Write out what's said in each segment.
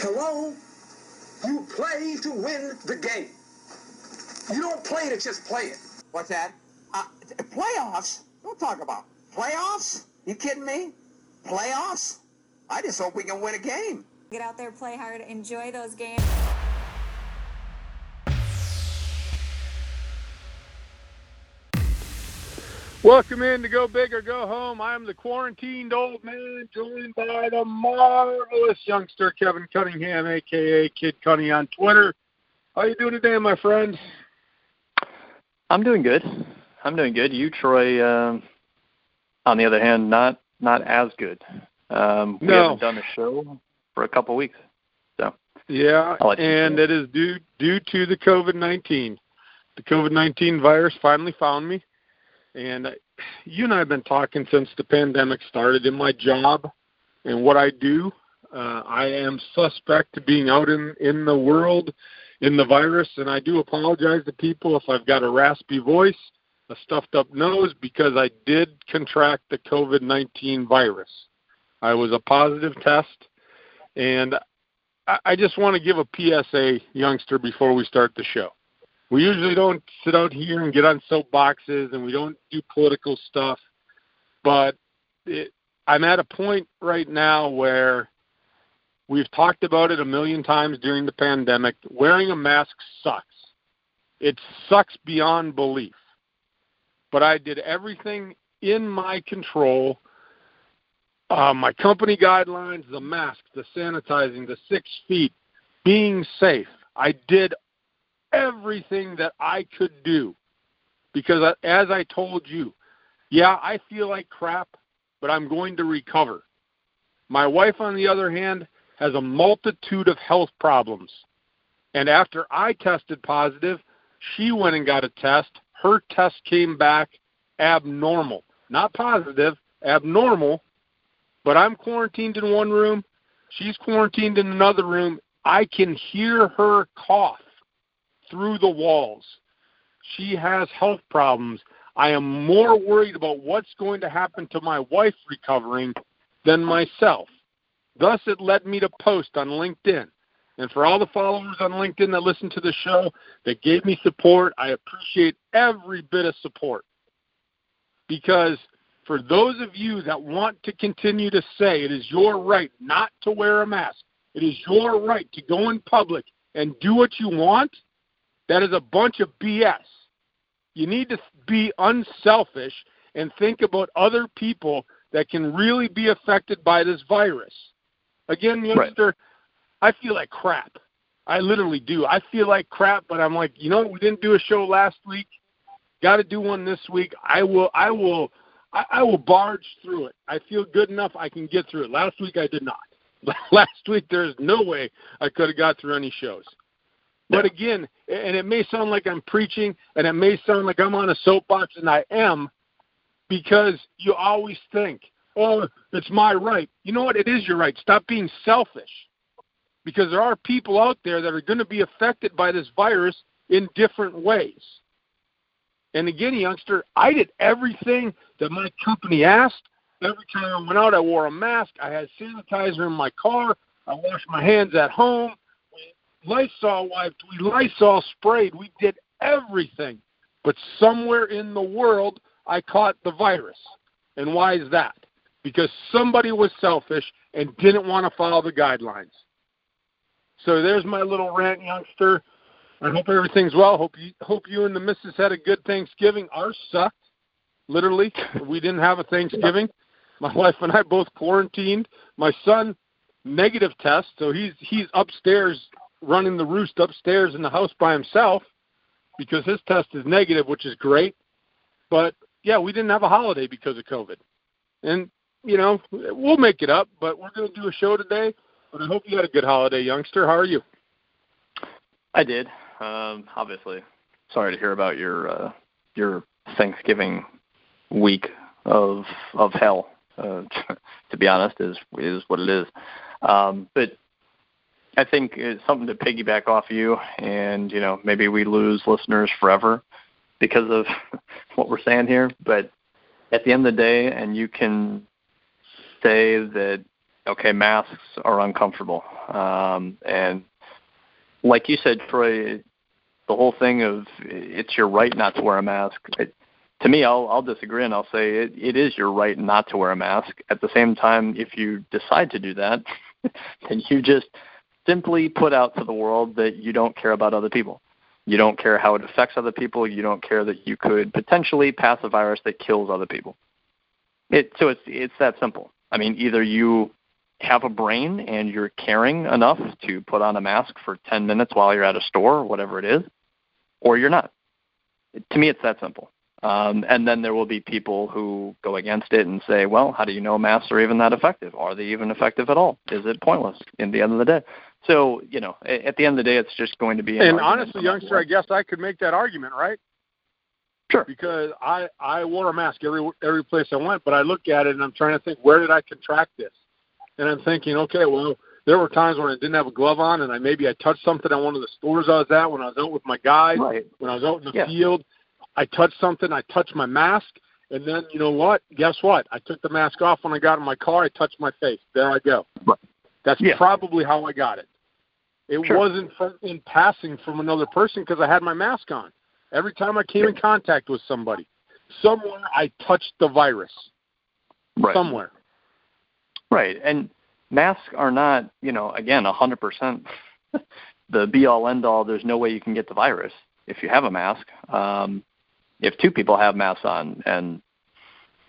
Hello? You play to win the game. You don't play to just play it. What's that? Uh, playoffs? Don't talk about playoffs. You kidding me? Playoffs? I just hope we can win a game. Get out there, play hard, enjoy those games. Welcome in to Go Big or Go Home. I'm the quarantined old man, joined by the marvelous youngster Kevin Cunningham, aka Kid Cunny on Twitter. How are you doing today, my friend? I'm doing good. I'm doing good. You, Troy, um, on the other hand, not not as good. Um, we No. haven't done a show for a couple weeks. So Yeah, I'll let you and it is due due to the COVID nineteen. The COVID nineteen virus finally found me, and you and I have been talking since the pandemic started. In my job and what I do, uh, I am suspect to being out in in the world in the virus, and I do apologize to people if I've got a raspy voice, a stuffed up nose, because I did contract the COVID nineteen virus. I was a positive test, and I I just want to give a PSA, youngster, before we start the show. We usually don't sit out here and get on soapboxes, and we don't do political stuff. But it, I'm at a point right now where we've talked about it a million times during the pandemic. Wearing a mask sucks. It sucks beyond belief. But I did everything in my control uh, my company guidelines, the mask, the sanitizing, the six feet, being safe. I did everything that I could do because, as I told you, yeah, I feel like crap, but I'm going to recover. My wife, on the other hand, has a multitude of health problems. And after I tested positive, she went and got a test. Her test came back abnormal. Not positive, abnormal but I'm quarantined in one room. She's quarantined in another room. I can hear her cough through the walls. She has health problems. I am more worried about what's going to happen to my wife recovering than myself. Thus, it led me to post on LinkedIn. And for all the followers on LinkedIn that listen to the show, that gave me support, I appreciate every bit of support. Because for those of you that want to continue to say it is your right not to wear a mask, it is your right to go in public and do what you want, that is a bunch of BS. You need to be unselfish and think about other people that can really be affected by this virus. Again, youngster, I feel like crap. I literally do. I feel like crap, but I'm like, you know, we didn't do a show last week. Got to do one this week. I will. I will. I, I will barge through it. I feel good enough I can get through it. Last week I did not. Last week there's no way I could have got through any shows. But again, and it may sound like I'm preaching and it may sound like I'm on a soapbox and I am because you always think, oh, it's my right. You know what? It is your right. Stop being selfish because there are people out there that are going to be affected by this virus in different ways. And again, youngster, I did everything that my company asked. Every time I went out, I wore a mask. I had sanitizer in my car. I washed my hands at home. Lysol wiped. We Lysol sprayed. We did everything. But somewhere in the world, I caught the virus. And why is that? Because somebody was selfish and didn't want to follow the guidelines. So there's my little rant, youngster. I hope everything's well. Hope you hope you and the missus had a good Thanksgiving. Ours sucked. Literally, we didn't have a Thanksgiving. My wife and I both quarantined. My son negative test, so he's he's upstairs running the roost upstairs in the house by himself. because his test is negative, which is great. But yeah, we didn't have a holiday because of COVID, and you know we'll make it up. But we're going to do a show today. But I hope you had a good holiday, youngster. How are you? I did. Um, obviously, sorry to hear about your uh, your Thanksgiving week of of hell. Uh, to be honest, is is what it is. Um, but I think it's something to piggyback off you, and you know maybe we lose listeners forever because of what we're saying here. But at the end of the day, and you can say that okay, masks are uncomfortable, um, and like you said, Troy, the whole thing of it's your right not to wear a mask. It, to me, I'll I'll disagree and I'll say it, it is your right not to wear a mask. At the same time, if you decide to do that, then you just simply put out to the world that you don't care about other people. You don't care how it affects other people. You don't care that you could potentially pass a virus that kills other people. It so it's it's that simple. I mean, either you have a brain and you're caring enough to put on a mask for 10 minutes while you're at a store or whatever it is, or you're not. To me, it's that simple. Um, and then there will be people who go against it and say, well, how do you know masks are even that effective? Are they even effective at all? Is it pointless in the end of the day? So, you know, at the end of the day, it's just going to be. and honestly, youngster, I guess I could make that argument, right? Sure. Because I I wore a mask every every place I went, but I look at it and I'm trying to think where did I contract this, and I'm thinking, okay, well, there were times when I didn't have a glove on, and I maybe I touched something at one of the stores I was at when I was out with my guys, right. when I was out in the yeah. field. I touched something. I touched my mask, and then you know what? Guess what? I took the mask off when I got in my car. I touched my face. There I go. Right. That's yeah. probably how I got it. It sure. wasn't in passing from another person because I had my mask on. Every time I came in contact with somebody, somewhere I touched the virus. Right. Somewhere. Right. And masks are not, you know, again, a 100% the be all end all. There's no way you can get the virus if you have a mask. Um, if two people have masks on and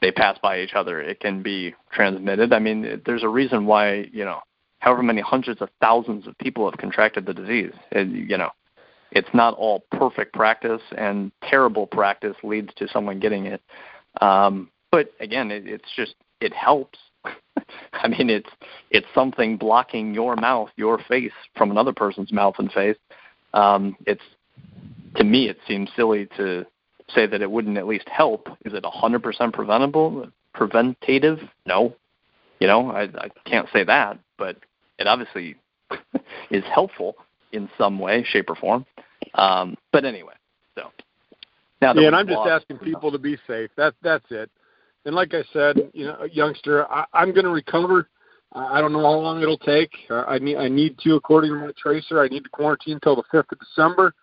they pass by each other, it can be transmitted. I mean, there's a reason why, you know, however many hundreds of thousands of people have contracted the disease. It, you know, it's not all perfect practice, and terrible practice leads to someone getting it. Um, but again, it, it's just it helps. I mean, it's it's something blocking your mouth, your face from another person's mouth and face. Um, it's to me, it seems silly to say that it wouldn't at least help. Is it 100% preventable? Preventative? No. You know, I, I can't say that, but it obviously is helpful in some way, shape, or form. Um, but anyway, so now yeah, and I'm just asking people to be safe. That that's it. And like I said, you know, youngster, I, I'm going to recover. I don't know how long it'll take. Uh, I need I need to, according to my tracer, I need to quarantine until the fifth of December.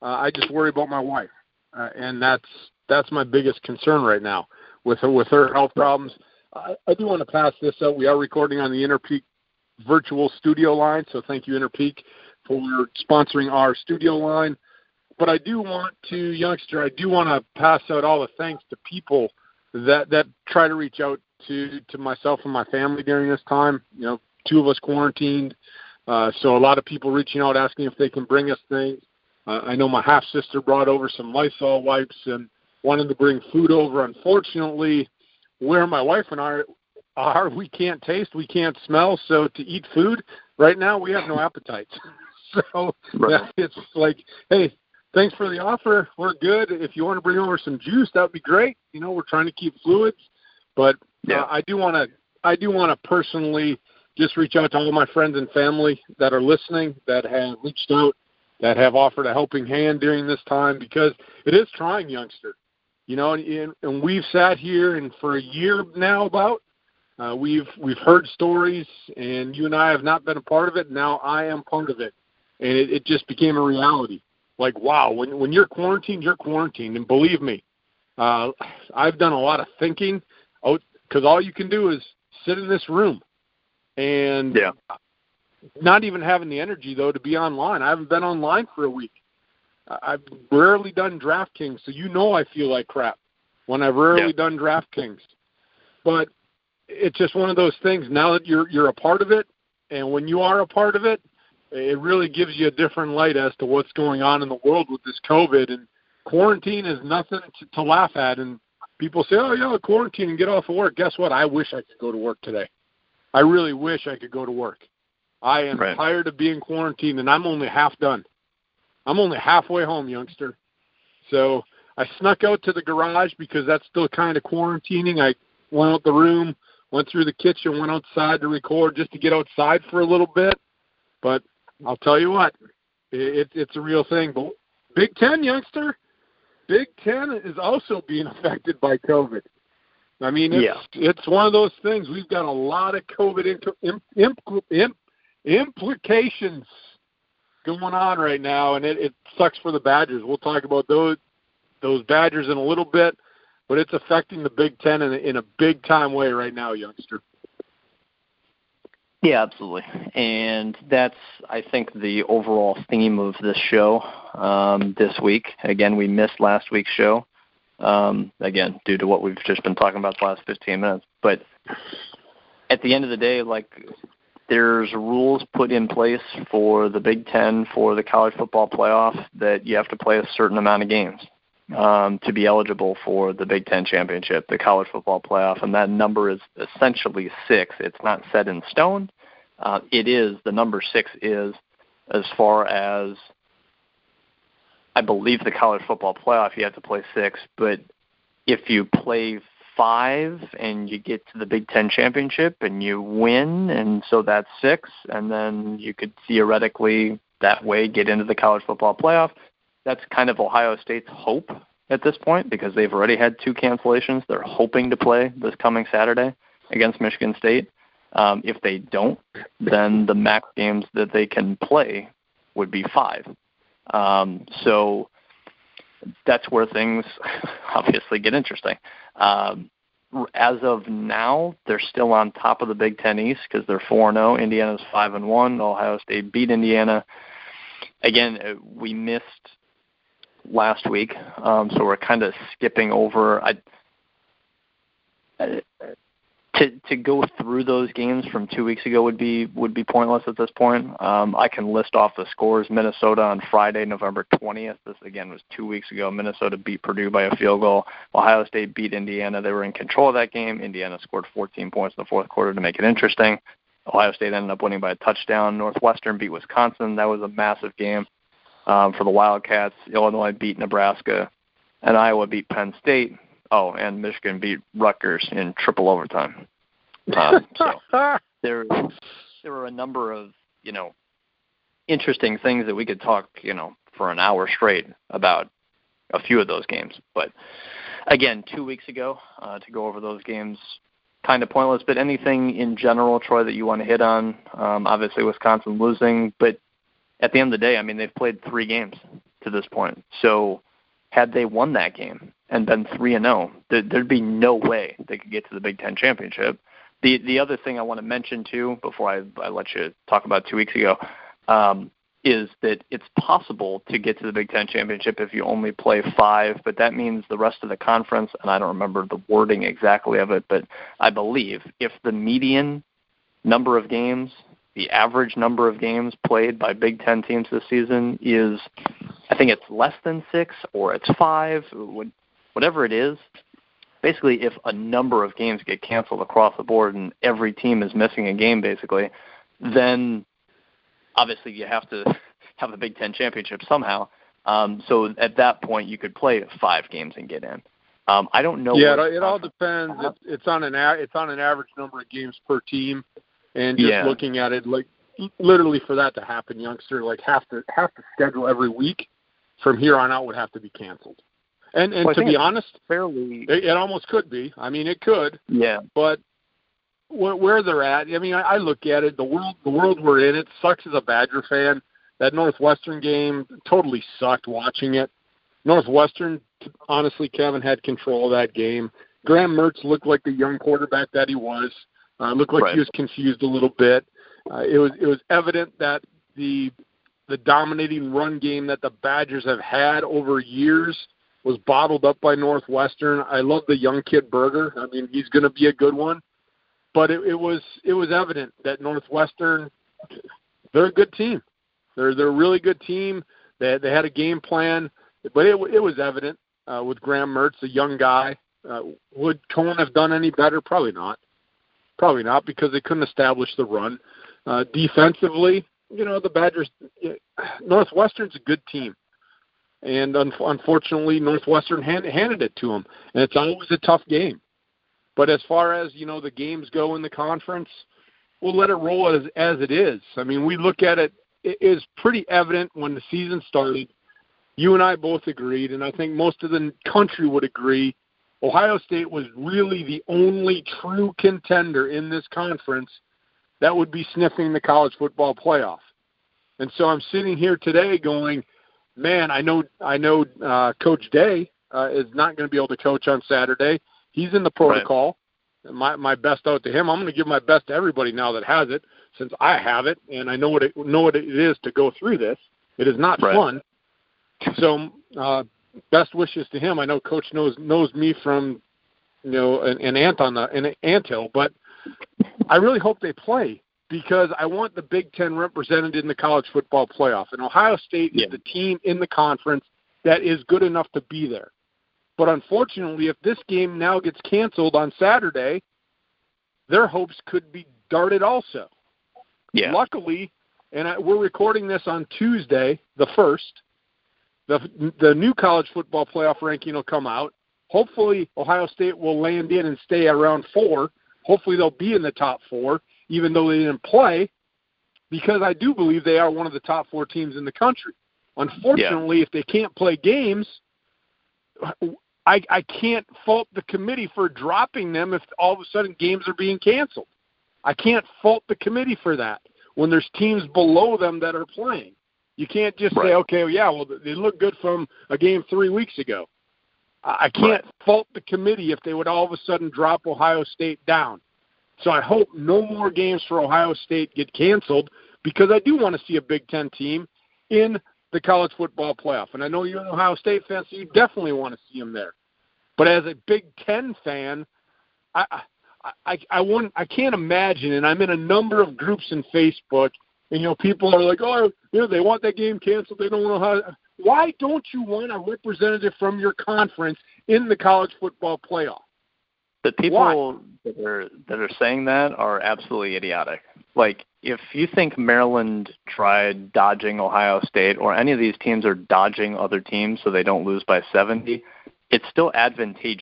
Uh, I just worry about my wife, uh, and that's that's my biggest concern right now with her with her health problems. I, I do want to pass this out. We are recording on the Interpeak virtual studio line, so thank you Interpeak for sponsoring our studio line. But I do want to, youngster, I do want to pass out all the thanks to people that that try to reach out to to myself and my family during this time. You know, two of us quarantined, uh, so a lot of people reaching out asking if they can bring us things. Uh, I know my half sister brought over some Lysol wipes and wanted to bring food over. Unfortunately, where my wife and I are, we can't taste, we can't smell. So to eat food right now, we have no appetite. so right. it's like, hey, thanks for the offer. We're good. If you want to bring over some juice, that would be great. You know, we're trying to keep fluids, but yeah. uh, I do want to, I do want to personally just reach out to all my friends and family that are listening that have reached out that have offered a helping hand during this time because it is trying, youngster. You know, and, and we've sat here and for a year now about uh, we've we've heard stories, and you and I have not been a part of it. Now I am part of it, and it, it just became a reality. Like wow, when when you're quarantined, you're quarantined, and believe me, uh, I've done a lot of thinking. Oh, because all you can do is sit in this room, and yeah not even having the energy though to be online. I haven't been online for a week. I've rarely done DraftKings, so you know I feel like crap when I've rarely yeah. done DraftKings. But it's just one of those things. Now that you're you're a part of it, and when you are a part of it, it really gives you a different light as to what's going on in the world with this COVID. And quarantine is nothing to, to laugh at, and people say, "Oh, yeah, quarantine and get off of work." Guess what? I wish I could go to work today. I really wish I could go to work. I am Right. tired of being quarantined, and I'm only half done. I'm only halfway home, youngster. So I snuck out to the garage because that's still kind of quarantining. I went out the room, went through the kitchen, went outside to record just to get outside for a little bit. But I'll tell you what, it, it, it's a real thing. But Big Ten, youngster, Big Ten is also being affected by COVID. I mean, it's Yeah. it's one of those things. We've got a lot of COVID imp, imp, imp, implications going on right now, and it, it sucks for the Badgers. We'll talk about those those Badgers in a little bit, but it's affecting the Big Ten in a, in a big time way right now, youngster. Yeah, absolutely. And that's, I think, the overall theme of this show um, this week. Again, we missed last week's show, um, again, due to what we've just been talking about the last 15 minutes. But at the end of the day, like, there's rules put in place for the Big Ten, for the college football playoff, that you have to play a certain amount of games um, to be eligible for the Big Ten championship, the college football playoff, and that number is essentially six. It's not set in stone. Uh, it is the number six is as far as I believe the college football playoff. You have to play six, but if you play five and you get to the Big Ten championship and you win, and so that's six, and then you could theoretically that way get into the college football playoff that's kind of Ohio State's hope at this point because they've already had two cancellations. They're hoping to play this coming Saturday against Michigan State. Um, if they don't, then the max games that they can play would be five. Um, so that's where things obviously get interesting. Um, as of now, they're still on top of the Big Ten East because they're four zero. Indiana's five and one. Ohio State beat Indiana. Again, we missed last week, um, so we're kind of skipping over. I, uh, to to go through those games from two weeks ago would be would be pointless at this point. Um, I can list off the scores. Minnesota on Friday, November 20th. This again was two weeks ago. Minnesota beat Purdue by a field goal. Ohio State beat Indiana. They were in control of that game. Indiana scored 14 points in the fourth quarter to make it interesting. Ohio State ended up winning by a touchdown. Northwestern beat Wisconsin. That was a massive game um, for the Wildcats. Illinois beat Nebraska, and Iowa beat Penn State. Oh, and Michigan beat Rutgers in triple overtime. Um, so there, there were a number of you know interesting things that we could talk you know for an hour straight about a few of those games. But again, two weeks ago uh, to go over those games, kind of pointless. But anything in general, Troy, that you want to hit on? Um, obviously, Wisconsin losing, but at the end of the day, I mean, they've played three games to this point. So had they won that game and been three and zero, there, there'd be no way they could get to the Big Ten championship. The the other thing I want to mention too, before I, I let you talk about two weeks ago, um, is that it's possible to get to the Big Ten championship if you only play five, but that means the rest of the conference, and I don't remember the wording exactly of it, but I believe if the median number of games the average number of games played by Big Ten teams this season is, I think it's less than six or it's five, whatever it is. Basically, if a number of games get canceled across the board and every team is missing a game, basically, then obviously you have to have a Big Ten championship somehow. Um, so at that point, you could play five games and get in. Um, I don't know. Yeah, what it, it all depends. It's, it's on an a, it's on an average number of games per team, and just Yeah. looking at it, like literally for that to happen, youngster, like have to have to schedule every week from here on out would have to be canceled. And and Well, to be honest, fairly. it, it almost could be. I mean, it could, Yeah. but where, where they're at, I mean, I, I look at it. The world, the world we're in, it sucks as a Badger fan. That Northwestern game totally sucked watching it. Northwestern, honestly, Kevin had control of that game. Graham Mertz looked like the young quarterback that he was. Uh, looked like Right. he was confused a little bit. Uh, it was it was evident that the the dominating run game that the Badgers have had over years was bottled up by Northwestern. I love the young kid Berger. I mean, he's going to be a good one. But it, it was it was evident that Northwestern they're a good team. They're they're a really good team. They they had a game plan. but it it was evident uh, with Graham Mertz, a young guy. Uh, would Coan have done any better? Probably not. Probably not because they couldn't establish the run. Uh, defensively, you know, the Badgers, Northwestern's a good team. And un- unfortunately, Northwestern hand- handed it to them. And it's always a tough game. But as far as, you know, the games go in the conference, we'll let it roll as, as it is. I mean, we look at it, it is pretty evident when the season started. You and I both agreed, and I think most of the country would agree Ohio State was really the only true contender in this conference that would be sniffing the college football playoff. And so I'm sitting here today going, man, I know I know uh, Coach Day uh, is not going to be able to coach on Saturday. He's in the protocol. Right. My my best out to him. I'm going to give my best to everybody now that has it, since I have it and I know what it know what it is to go through this. It is not right. fun. So uh, best wishes to him. I know Coach knows knows me from you know an, an ant on the an ant hill, but I really hope they play because I want the Big Ten represented in the college football playoff. And Ohio State yeah. is the team in the conference that is good enough to be there. But unfortunately, if this game now gets canceled on Saturday, their hopes could be darted also. Yeah. Luckily, and I, we're recording this on Tuesday, the first. The the new college football playoff ranking will come out. Hopefully, Ohio State will land in and stay around four. Hopefully, they'll be in the top four, even though they didn't play, because I do believe they are one of the top four teams in the country. Unfortunately, yeah. if they can't play games, I I can't fault the committee for dropping them if all of a sudden games are being canceled. I can't fault the committee for that when there's teams below them that are playing. You can't just right. say, okay, well, yeah, well, they look good from a game three weeks ago. I can't right. fault the committee if they would all of a sudden drop Ohio State down. So I hope no more games for Ohio State get canceled because I do want to see a Big Ten team in the college football playoff. And I know you're an Ohio State fan, so you definitely want to see them there. But as a Big Ten fan, I I I want I can't imagine, and I'm in a number of groups in Facebook and you know people are like, oh, you know, they want that game canceled. They don't know how. Why don't you want a representative from your conference in the college football playoff? The people Why? that are that are saying that are absolutely idiotic. Like if you think Maryland tried dodging Ohio State or any of these teams are dodging other teams so they don't lose by 70, it's still advantageous.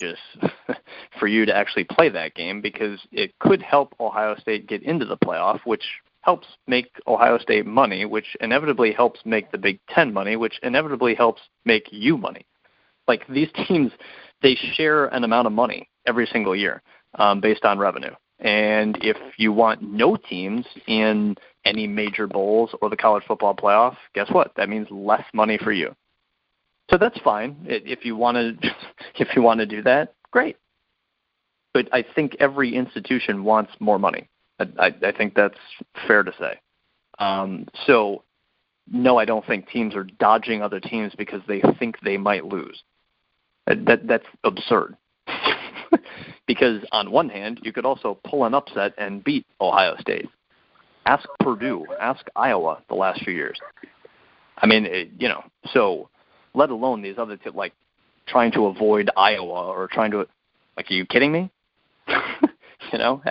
for you to actually play that game because it could help Ohio State get into the playoff, which helps make Ohio State money, which inevitably helps make the Big Ten money, which inevitably helps make you money. Like these teams, they share an amount of money every single year um, based on revenue. And if you want no teams in any major bowls or the college football playoff, guess what? That means less money for you. So that's fine if you want to if you want to do that, great. But I think every institution wants more money. I, I think that's fair to say. Um, so no, I don't think teams are dodging other teams because they think they might lose. That that's absurd. because on one hand, you could also pull an upset and beat Ohio State. Ask Purdue, ask Iowa the last few years. I mean, it, you know, so let alone these other two, like trying to avoid Iowa or trying to, like, are you kidding me? you know,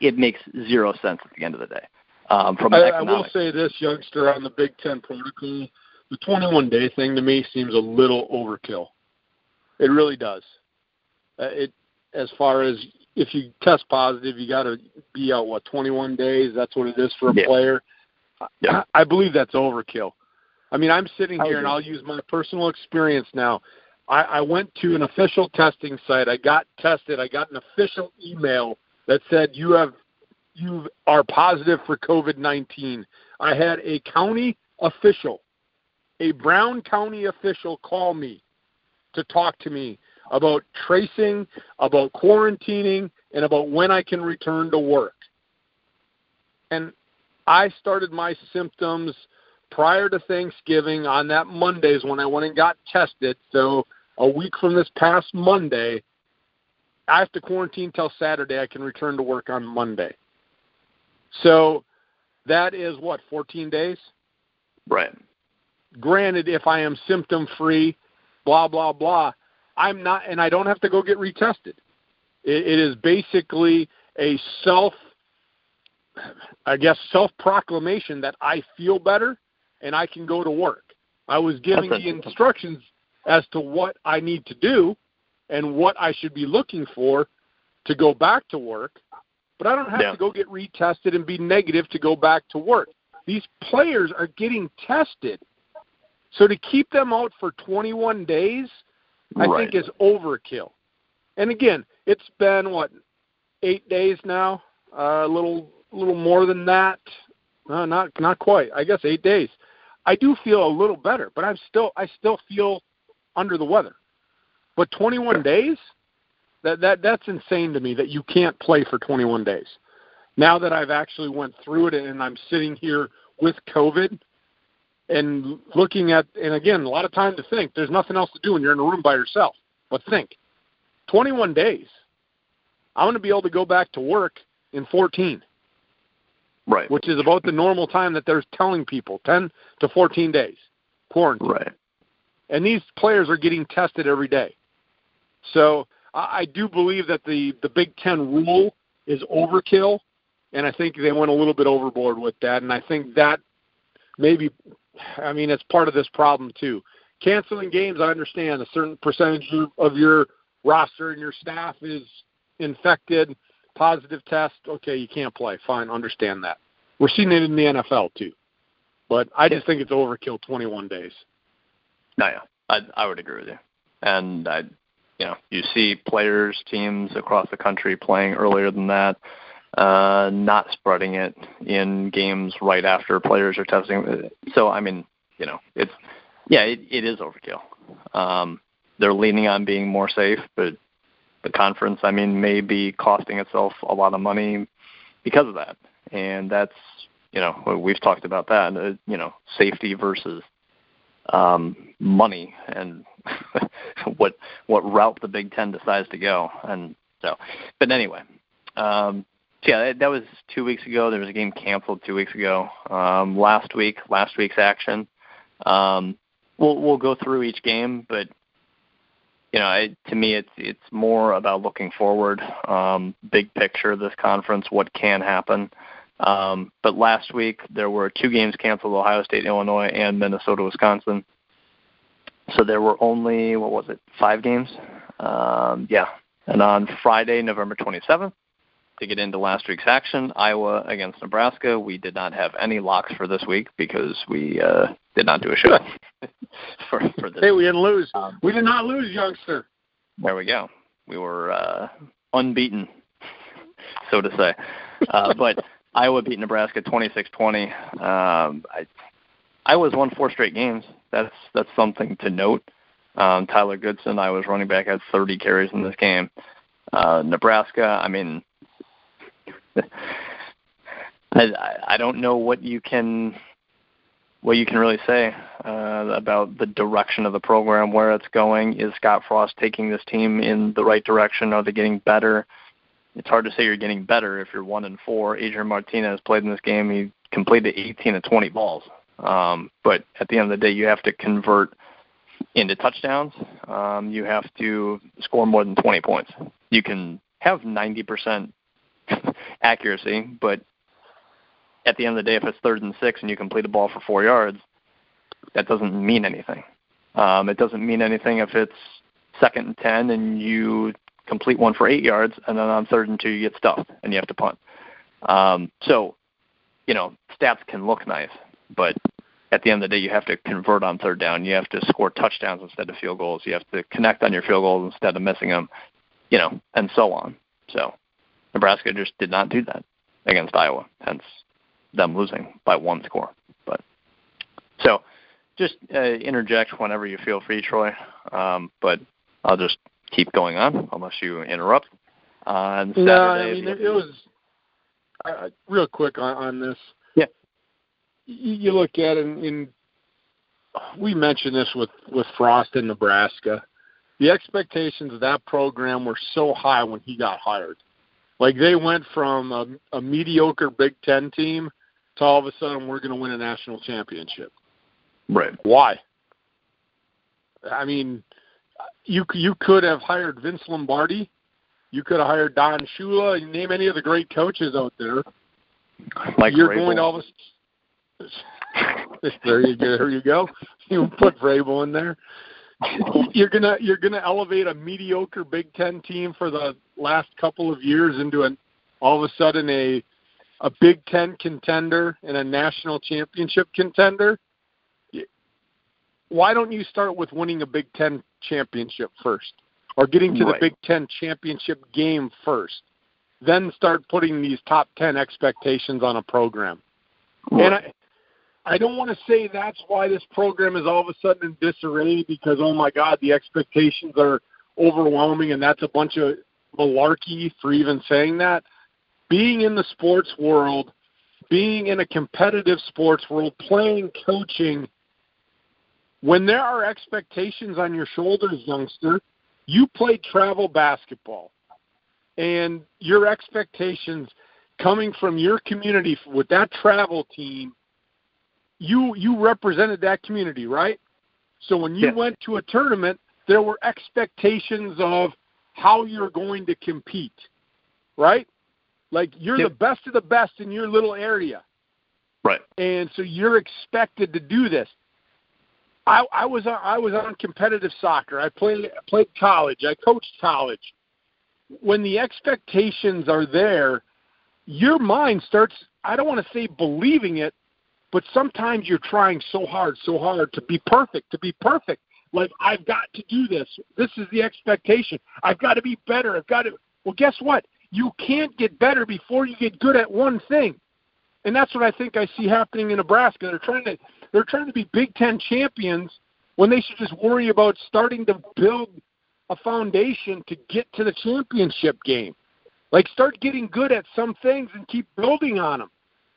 it makes zero sense at the end of the day. Um, from I, I will say this, youngster, on the Big Ten protocol, the 21 day thing to me seems a little overkill. It really does. Uh, it as far as if you test positive, you got to be out what 21 days. That's what it is for a yeah. player. Yeah. I, I believe that's overkill. I mean, I'm sitting here and I'll use my personal experience now. I, I went to an official testing site. I got tested. I got an official email that said you have you are positive for COVID-19. I had a county official a Brown County official call me to talk to me about tracing, about quarantining, and about when I can return to work. And I started my symptoms prior to Thanksgiving on that Mondays when I went and got tested. So a week from this past Monday, I have to quarantine till Saturday. I can return to work on Monday. So that is what 14 days. Right. Granted, if I am symptom free, blah blah blah, I'm not, and I don't have to go get retested. it, it is basically a self, I guess, self proclamation that I feel better and I can go to work. I was giving the instructions as to what I need to do and what I should be looking for to go back to work, but I don't have Yeah. to go get retested and be negative to go back to work. These players are getting tested. So to keep them out for 21 days, I Right. think is overkill. And again, it's been what eight days now, uh, a little little more than that. Uh, not not quite. I guess eight days. I do feel a little better, but I'm still I still feel under the weather. But 21 days, that that that's insane to me that you can't play for 21 days. Now that I've actually went through it and I'm sitting here with COVID and looking at and again a lot of time to think. There's nothing else to do when you're in a room by yourself. But think, 21 days. I'm going to be able to go back to work in 14, Right. which is about the normal time that they're telling people 10 to 14 days quarantine. Right. And these players are getting tested every day. So I, I do believe that the the Big Ten rule is overkill, and I think they went a little bit overboard with that. And I think that maybe, I mean, it's part of this problem too. Canceling games, I understand a certain percentage of- of your roster and your staff is infected, positive test. Okay, you can't play. Fine, understand that. We're seeing it in the NFL too, but I just think it's overkill. 21 days. No, yeah, I I would agree with you. And I, you know, you see players, teams across the country playing earlier than that, uh, not spreading it in games right after players are testing. So I mean, you know, it's yeah, it, it is overkill. Um, they're leaning on being more safe, but the conference, I mean, may be costing itself a lot of money because of that. And that's, you know, we've talked about that. Uh, you know, safety versus um, money and what what route the Big Ten decides to go. And so, but anyway, um, so yeah, that, that was two weeks ago. There was a game canceled two weeks ago. Um, last week, last week's action. Um, we'll we'll go through each game, but you know, it, to me, it's it's more about looking forward, um, big picture. This conference, what can happen. Um, but last week there were two games canceled: Ohio State, Illinois, and Minnesota, Wisconsin. So there were only what was it, five games? Um, yeah. And on Friday, November 27th, to get into last week's action, Iowa against Nebraska. We did not have any locks for this week because we uh, did not do a show for for this. Hey, we didn't lose. Um, we did not lose, youngster. There we go. We were uh, unbeaten, so to say. Uh, but Iowa beat Nebraska 26-20. Um, I, Iowa's won four straight games. That's that's something to note. Um, Tyler Goodson, Iowa's running back, had 30 carries in this game. Uh, Nebraska, I mean, I I- don't know what you can what you can really say uh, about the direction of the program, where it's going. Is Scott Frost taking this team in the right direction? Are they getting better? It's hard to say you're getting better if you're one and four. Adrian Martinez played in this game. He completed 18 of 20 balls. Um, but at the end of the day, you have to convert into touchdowns. Um, you have to score more than 20 points. You can have 90% accuracy, but at the end of the day, if it's third and six and you complete a ball for four yards, that doesn't mean anything. Um, it doesn't mean anything if it's second and ten and you complete one for eight yards, and then on third and two you get stuffed and you have to punt. Um, so, you know, stats can look nice, but at the end of the day, you have to convert on third down. You have to score touchdowns instead of field goals. You have to connect on your field goals instead of missing them, you know, and so on. So, Nebraska just did not do that against Iowa, hence them losing by one score. But so just uh, interject whenever you feel free, Troy. Um, but I'll just keep going on unless you interrupt. On Saturday, no, I mean it, it was uh, real quick on, on this. Yeah, you, you look at it, and, and we mentioned this with with Frost in Nebraska. The expectations of that program were so high when he got hired. Like they went from a, a mediocre Big Ten team to all of a sudden we're going to win a national championship. Right. Why? I mean, you you could have hired Vince Lombardi, you could have hired Don Shula. You name any of the great coaches out there. Like you're Vrabel. going to all this. there you go. There you go. You put Vrabel in there. You're gonna you're gonna elevate a mediocre Big Ten team for the last couple of years into an all of a sudden a a Big Ten contender and a national championship contender. Why don't you start with winning a Big Ten championship first, or getting to Right. the Big Ten championship game first? Then start putting these top ten expectations on a program. And I, I don't want to say that's why this program is all of a sudden in disarray because oh my God, the expectations are overwhelming, and that's a bunch of malarkey for even saying that. Being in the sports world, being in a competitive sports world, playing, coaching, when there are expectations on your shoulders, youngster, you played travel basketball, and your expectations coming from your community with that travel team, you you represented that community, right? So when you went to a tournament, there were expectations of how you're going to compete, right? Like you're Yep. the best of the best in your little area Right. and so you're expected to do this. I, I was on, I was on competitive soccer. I played played college. I coached college. When the expectations are there, your mind starts. I don't want to say believing it, but sometimes you're trying so hard, so hard to be perfect, to be perfect. Like I've got to do this. This is the expectation. I've got to be better. I've got to. Well, guess what? You can't get better before you get good at one thing and that's what I think I see happening in Nebraska. They're trying to they're trying to be Big Ten champions when they should just worry about starting to build a foundation to get to the championship game. Like start getting good at some things and keep building on them.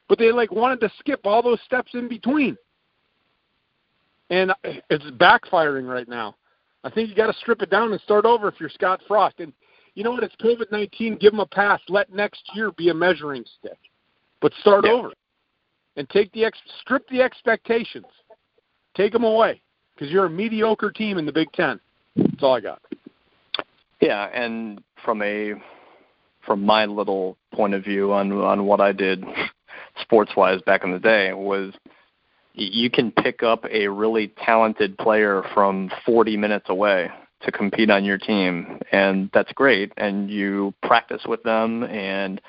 But they like wanted to skip all those steps in between. And it's backfiring right now. I think you got to strip it down and start over if you're Scott Frost. And you know what? It's COVID nineteen. Give them a pass. Let next year be a measuring stick but start Yeah. over and take the ex- strip the expectations, take them away because you're a mediocre team in the Big Ten. That's all I got. Yeah, and from a from my little point of view on on what I did sports wise back in the day was you can pick up a really talented player from 40 minutes away to compete on your team and that's great and you practice with them and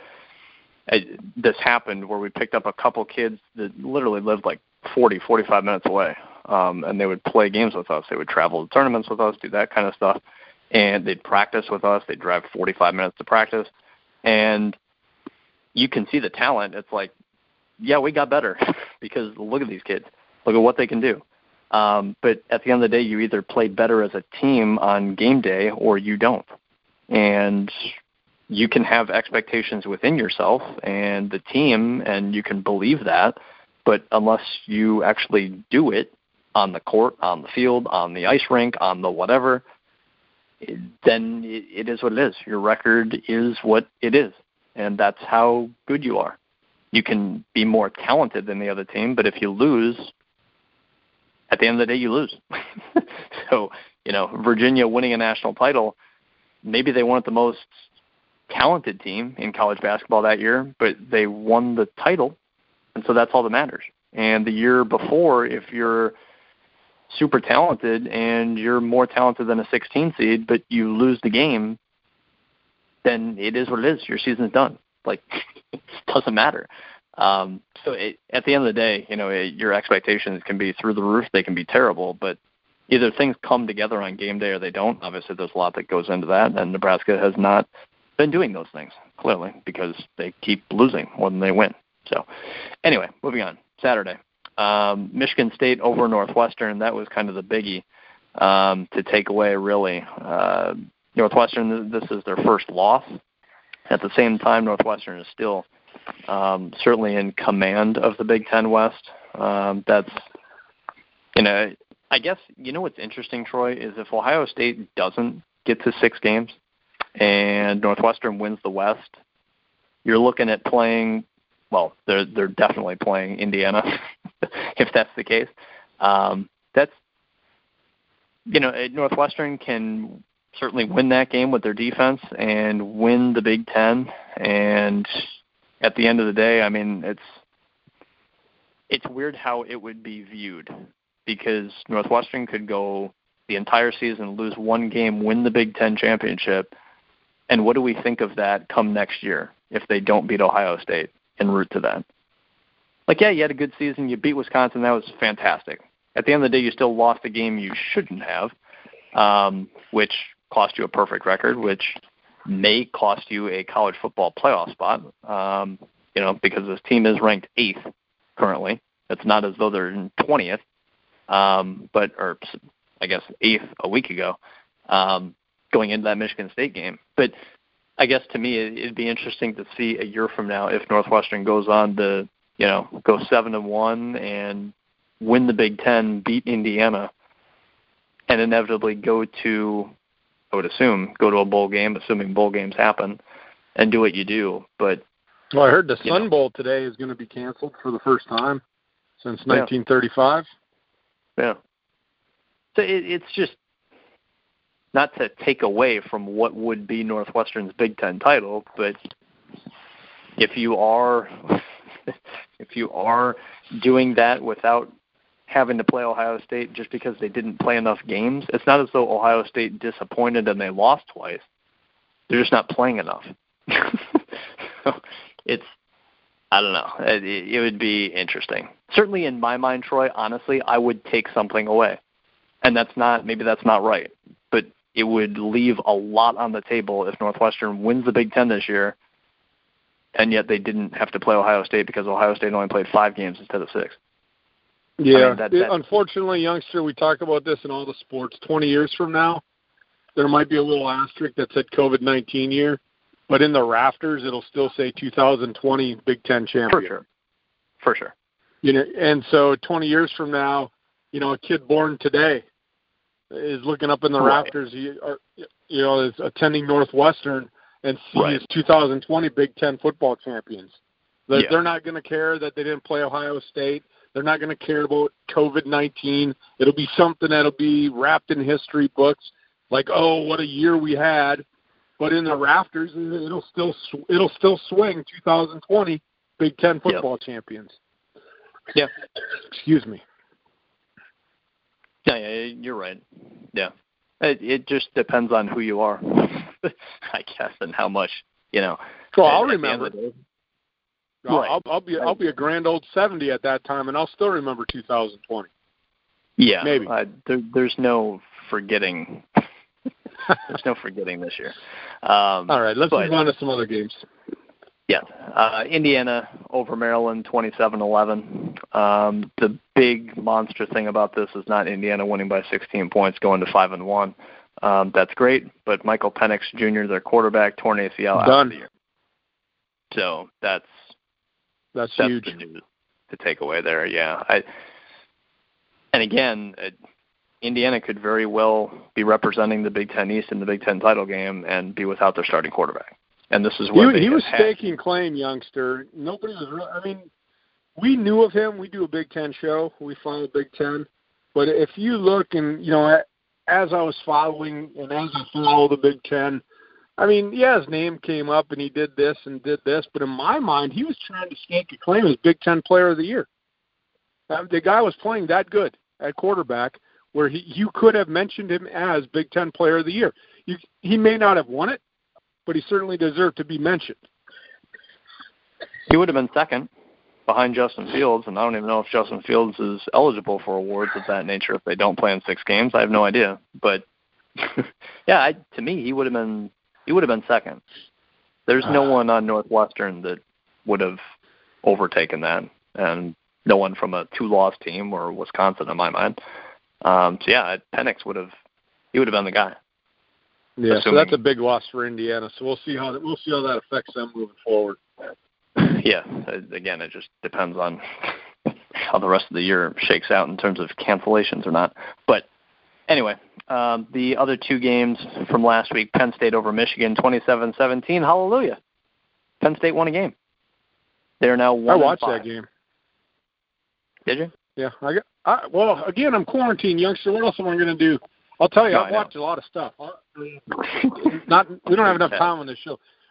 uh, this happened where we picked up a couple kids that literally lived like 40 45 minutes away um and they would play games with us they would travel to tournaments with us do that kind of stuff and they'd practice with us. They'd drive 45 minutes to practice, and you can see the talent. It's like, yeah, we got better because look at these kids. Look at what they can do. Um, but at the end of the day, you either play better as a team on game day or you don't. And you can have expectations within yourself and the team, and you can believe that. But unless you actually do it on the court, on the field, on the ice rink, on the whatever, then it, is what it is. Your record is what it is, and that's how good you are. You can be more talented than the other team, but if you lose, at the end of the day, you lose. so, you know, Virginia winning a national title, maybe they weren't the most talented team in college basketball that year, but they won the title, and so that's all that matters. And the year before, if you're super talented and you're more talented than a 16 seed, but you lose the game, then it is what it is. Your season's done. Like it doesn't matter. Um, so it, at the end of the day, you know, it, your expectations can be through the roof. They can be terrible, but either things come together on game day or they don't. Obviously, there's a lot that goes into that, and Nebraska has not been doing those things clearly because they keep losing more than they win. So, anyway, moving on. Saturday. Um, Michigan State over Northwestern, that was kind of the biggie um, to take away, really. Uh, Northwestern, this is their first loss. At the same time, Northwestern is still um, certainly in command of the Big Ten West. Um, that's, you know, I guess, you know what's interesting, Troy, is if Ohio State doesn't get to six games and Northwestern wins the West, you're looking at playing well, they're they're definitely playing Indiana if that's the case. Um, that's you know Northwestern can certainly win that game with their defense and win the Big Ten. And at the end of the day, I mean it's it's weird how it would be viewed because Northwestern could go the entire season, lose one game, win the Big Ten championship, and what do we think of that come next year if they don't beat Ohio State? en route to that. Like, yeah, you had a good season. You beat Wisconsin. That was fantastic. At the end of the day, you still lost a game you shouldn't have, um, which cost you a perfect record, which may cost you a college football playoff spot. Um, you know, because this team is ranked eighth currently. It's not as though they're in twentieth, um, but or I guess eighth a week ago, um, going into that Michigan State game. But I guess to me it'd be interesting to see a year from now if Northwestern goes on to you know go seven and one and win the Big Ten, beat Indiana, and inevitably go to I would assume go to a bowl game, assuming bowl games happen, and do what you do. But well, I heard the Sun know. Bowl today is going to be canceled for the first time since 1935. Yeah. So it, it's just not to take away from what would be Northwestern's Big Ten title, but if you are if you are doing that without having to play Ohio State just because they didn't play enough games, it's not as though Ohio State disappointed and they lost twice. They're just not playing enough. it's I don't know. It, it would be interesting. Certainly in my mind, Troy, honestly, I would take something away. And that's not maybe that's not right. But it would leave a lot on the table if Northwestern wins the Big Ten this year, and yet they didn't have to play Ohio State because Ohio State only played five games instead of six. Yeah, I mean, that, that, unfortunately, youngster, we talk about this in all the sports. Twenty years from now, there might be a little asterisk that said COVID nineteen year, but in the rafters, it'll still say 2020 Big Ten champion. For sure, for sure. You know, and so 20 years from now, you know, a kid born today is looking up in the right. rafters, you, are, you know, is attending Northwestern and sees right. 2020 Big Ten football champions. They're, yeah. they're not going to care that they didn't play Ohio State. They're not going to care about COVID 19. It'll be something that'll be wrapped in history books, like, oh, what a year we had. But in the rafters, it'll still it'll still swing 2020 Big Ten football yep. champions. Yeah. Excuse me. Yeah, yeah, you're right. Yeah, it, it just depends on who you are, I guess, and how much you know. Well, I'll remember. Day, right. I'll, I'll be I'll be a grand old seventy at that time, and I'll still remember 2020. Yeah, maybe. Uh, there, there's no forgetting. there's no forgetting this year. Um, All right, let's but, move on to some other games. Yeah, uh, Indiana over Maryland, 27-11. Um, the big monster thing about this is not Indiana winning by 16 points, going to five and one. Um, that's great, but Michael Penix Jr., their quarterback, torn ACL Done. out of the year. So that's that's, that's huge the news to take away there. Yeah, I, and again, it, Indiana could very well be representing the Big Ten East in the Big Ten title game and be without their starting quarterback and this is what he, he was staking claim, youngster. Nobody was. Really, I mean, we knew of him. We do a Big Ten show. We follow Big Ten. But if you look and you know, as I was following and as I follow the Big Ten, I mean, yeah, his name came up and he did this and did this, but in my mind, he was trying to stake a claim as Big Ten Player of the Year. Uh, the guy was playing that good at quarterback, where he you could have mentioned him as Big Ten Player of the Year. You, he may not have won it, but he certainly deserved to be mentioned. He would have been second behind Justin Fields, and I don't even know if Justin Fields is eligible for awards of that nature if they don't play in six games. I have no idea, but yeah, I, to me, he would have been he would have been second. There's no one on Northwestern that would have overtaken that, and no one from a two-loss team or Wisconsin in my mind. Um, so yeah, Penix would have he would have been the guy. Yeah, Assuming- so that's a big loss for Indiana. So we'll see how that, we'll see how that affects them moving forward. yeah, uh, again, it just depends on how the rest of the year shakes out in terms of cancellations or not. But anyway, um, the other two games from last week: Penn State over Michigan, 27-17. Hallelujah! Penn State won a game. They are now one. I watched that game. Did you? Yeah, I got. I, well, again, I'm quarantined, youngster. What else am I going to do? I'll tell you, No, I I've watched a lot of stuff. Not we don't have enough time on this show.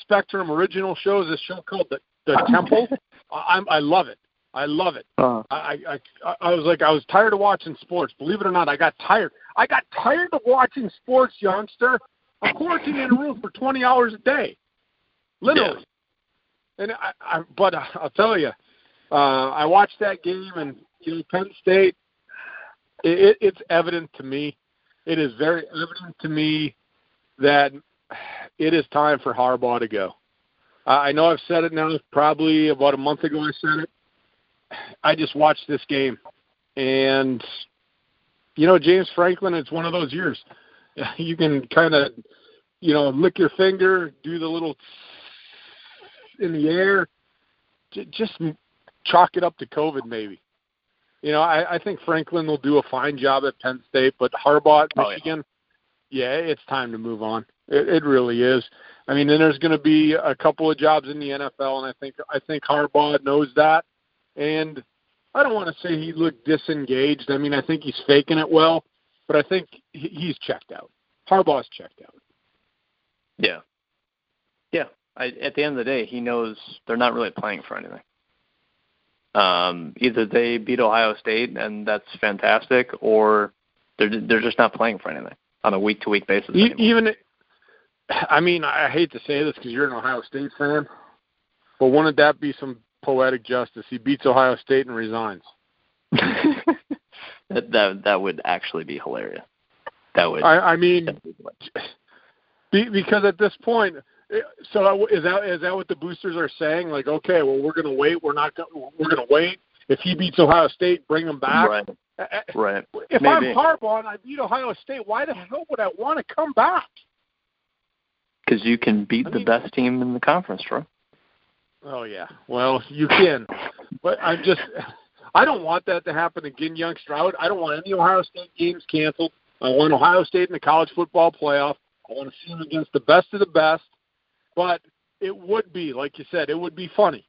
Spectrum original shows. This show called the the Temple. I, I'm I love it. I love it. Uh, I, I I I was like I was tired of watching sports. Believe it or not, I got tired. I got tired of watching sports, youngster. I'm quarantined in a room for 20 hours a day, literally. And I, I but uh, I'll tell you, uh, I watched that game, and you know Penn State. It, it, it's evident to me. It is very evident to me that it is time for Harbaugh to go. I know I've said it now. Probably about a month ago, I said it. I just watched this game, and you know James Franklin. It's one of those years. You can kind of, you know, lick your finger, do the little in the air, just chalk it up to COVID, maybe. You know, I, I think Franklin will do a fine job at Penn State, but Harbaugh at Oh, yeah. Michigan, yeah, it's time to move on. It, it really is. I mean, then there's going to be a couple of jobs in the NFL, and I think I think Harbaugh knows that. And I don't want to say he looked disengaged. I mean, I think he's faking it well, but I think he- he's checked out. Harbaugh's checked out. yeah, yeah. I, at the end of the day, he knows they're not really playing for anything. Um, either they beat Ohio State and that's fantastic, or they're they're just not playing for anything on a week to week basis. Anymore. even, I mean, I hate to say this because you're an Ohio State fan, but wouldn't that be some poetic justice? He beats Ohio State and resigns. that that that would actually be hilarious. That would. I, I mean, be because at this point, eh, so is that is that what the boosters are saying? Like, okay, well, we're going to wait. We're not. Gonna, we're going to wait. If he beats Ohio State, bring him back. Right, Eh, eh, right. If Maybe. I'm Harbaugh and I beat Ohio State, why the hell would I want to come back? Because you can beat I the best team in the conference, Troy. Oh yeah, well you can, but I'm just. I don't want that to happen again, young Stroud. I don't want any Ohio State games canceled. I want Ohio State in the college football playoff. I want to see them against the best of the best. But it would be, like you said, it would be funny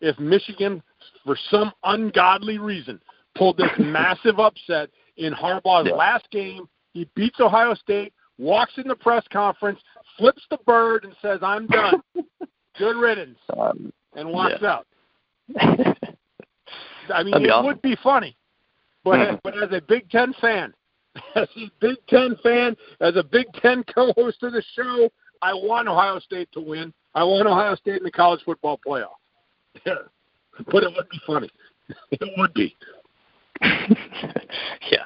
if Michigan, for some ungodly reason, pulled this massive upset in Harbaugh's Yeah. last game. He beats Ohio State, walks in the press conference, flips the bird, and says, "I'm done. Good riddance," Um, and walks Yeah. out. I mean, it awesome. would be funny, but Mhm. but as a Big Ten fan, as a Big Ten fan, as a Big Ten co-host of the show, I want Ohio State to win. I want Ohio State in the college football playoff. Yeah. but it would be funny. It would be. yeah.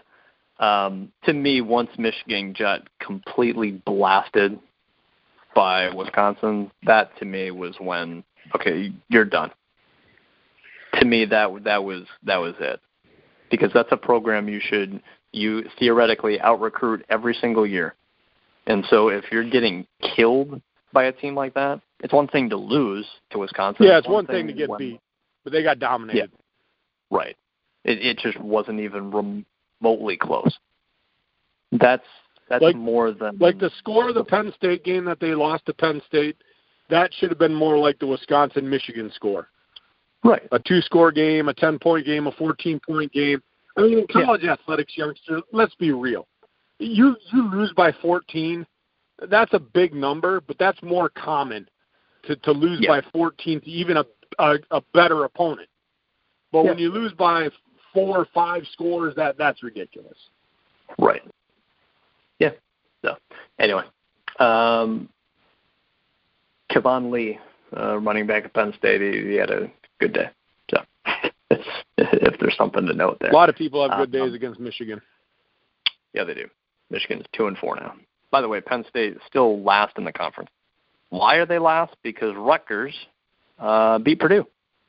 Um, to me, once Michigan got completely blasted by Wisconsin, that to me was when okay, you're done. To me, that that was that was it, because that's a program you should you theoretically out recruit every single year, and so if you're getting killed by a team like that, it's one thing to lose to Wisconsin. Yeah, it's one thing to get when- beat, but they got dominated. Yeah, Right. It it just wasn't even remotely close. That's that's Like- more than Like the score of the Penn State game that they lost to Penn State, that should have been more like the Wisconsin Michigan score. right. A two score game, a 10 point game, a 14 point game. I mean, in college athletics, youngster, let's be real. You you lose by 14, that's a big number, but that's more common to to lose Yeah. by 14 to even a a, a better opponent. But when you lose by four or five scores, that that's ridiculous. Right. Yeah. So anyway, um, Keyvone Lee, uh, running back at Penn State, he, he had a good day. So if there's something to note there, A lot of people have good Um, days against Michigan. yeah, they do. Michigan's two and four now. By the way, Penn State is still last in the conference. Why are they last? Because Rutgers uh, beat Purdue.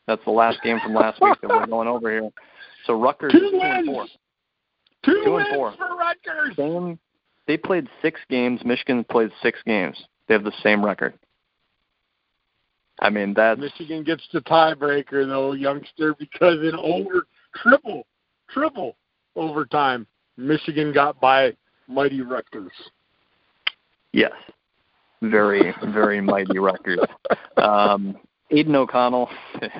That's the last game from last week that we're going over here. So Rutgers Two is two and wins. four. Two, Two and wins four. for Rutgers. Same. They played six games. Michigan played six games. They have the same record. I mean, that Michigan gets the tiebreaker though, youngster, because in over triple, triple overtime, Michigan got by mighty Rutgers. yes, very, very mighty Rutgers. Um, Aidan O'Connell,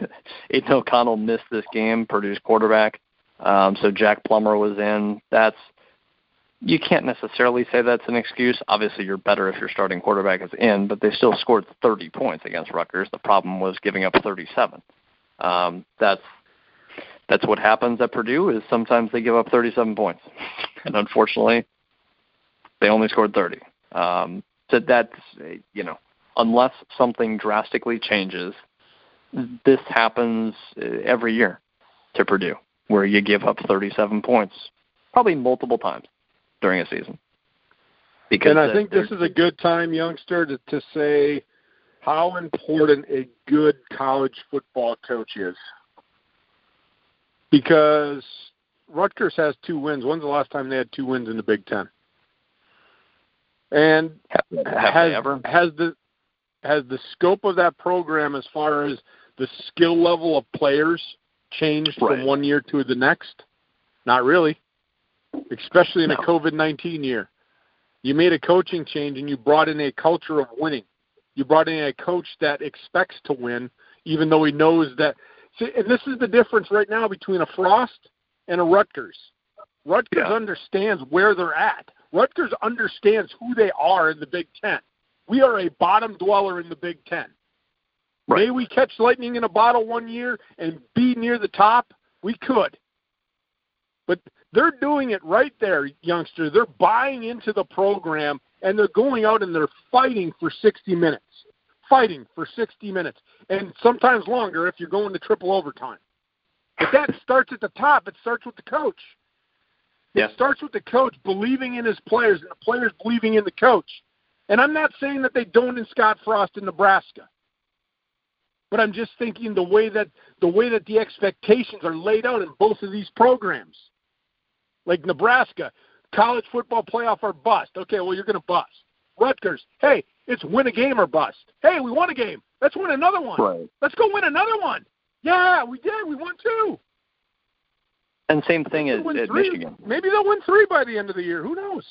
Aidan O'Connell missed this game. Purdue's quarterback. Um, so Jack Plummer was in. That's you can't necessarily say that's an excuse. Obviously, you're better if your starting quarterback is in, but they still scored 30 points against Rutgers. The problem was giving up 37. Um, that's that's what happens at Purdue. Is sometimes they give up 37 points, and unfortunately, they only scored 30. Um, so that's you know, unless something drastically changes, this happens uh, every year to Purdue, where you give up 37 points, probably multiple times during a season. Because And I think this is a good time, youngster, to, to say how important a good college football coach is. Because Rutgers has two wins. When's the last time they had two wins in the Big Ten? And have, have has has the has the scope of that program as far as the skill level of players changed Right. from one year to the next? Not really. Especially in No. a COVID nineteen year. You made a coaching change and you brought in a culture of winning. You brought in a coach that expects to win, even though he knows that. See, and this is the difference right now between a Frost and a Rutgers. Rutgers Yeah. understands where they're at. Rutgers understands who they are in the Big Ten. We are a bottom dweller in the Big Ten. Right. May we catch lightning in a bottle one year and be near the top? We could. But they're doing it right there, youngster. They're buying into the program and they're going out and they're fighting for 60 minutes. Fighting for 60 minutes. And sometimes longer if you're going to triple overtime. But that starts at the top. It starts with the coach. Yeah. It starts with the coach believing in his players and the players believing in the coach. And I'm not saying that they don't in Scott Frost in Nebraska. But I'm just thinking the way that the way that the expectations are laid out in both of these programs. Like Nebraska, college football playoff or bust. Okay, well you're going to bust. Rutgers, hey, it's win a game or bust. Hey, we won a game. Let's win another one. Right. Let's go win another one. Yeah, we did. We won two. And same thing They'll at, at three. Michigan. Maybe they'll win three by the end of the year. Who knows?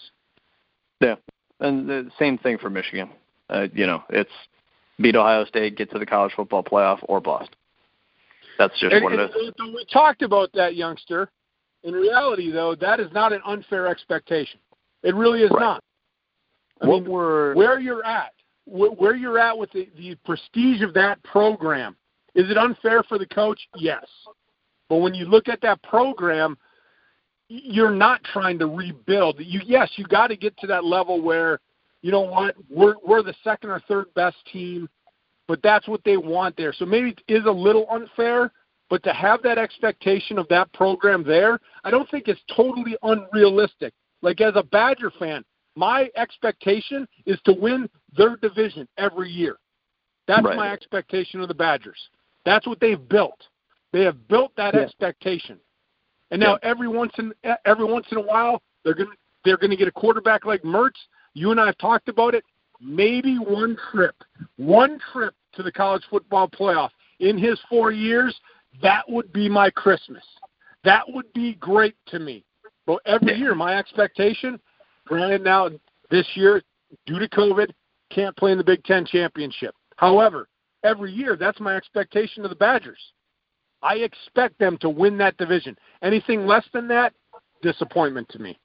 Yeah, and the same thing for Michigan. Uh, you know, it's beat Ohio State, get to the college football playoff, or bust. That's just And, what it and, is. and we talked about that youngster. In reality, though, that is not an unfair expectation. It really is Right. not. I What mean, were where you're at, where you're at with the, the prestige of that program, is it unfair for the coach? Yes. But when you look at that program, you're not trying to rebuild. You yes, you got to get to that level where, you know what, we're we're the second or third best team, but that's what they want there. So maybe it is a little unfair, but to have that expectation of that program there, I don't think it's totally unrealistic. Like as a Badger fan, my expectation is to win their division every year. That's Right. my expectation of the Badgers. That's what they've built. They have built that Yeah. expectation. And now every once in every once in a while they're going to they're going to get a quarterback like Mertz. You and I have talked about it. Maybe one trip, one trip to the college football playoff in his 4 years, that would be my Christmas. That would be great to me. But every year, my expectation, granted now this year, due to COVID, can't play in the Big Ten championship. However, every year, that's my expectation of the Badgers. I expect them to win that division. Anything less than that, disappointment to me.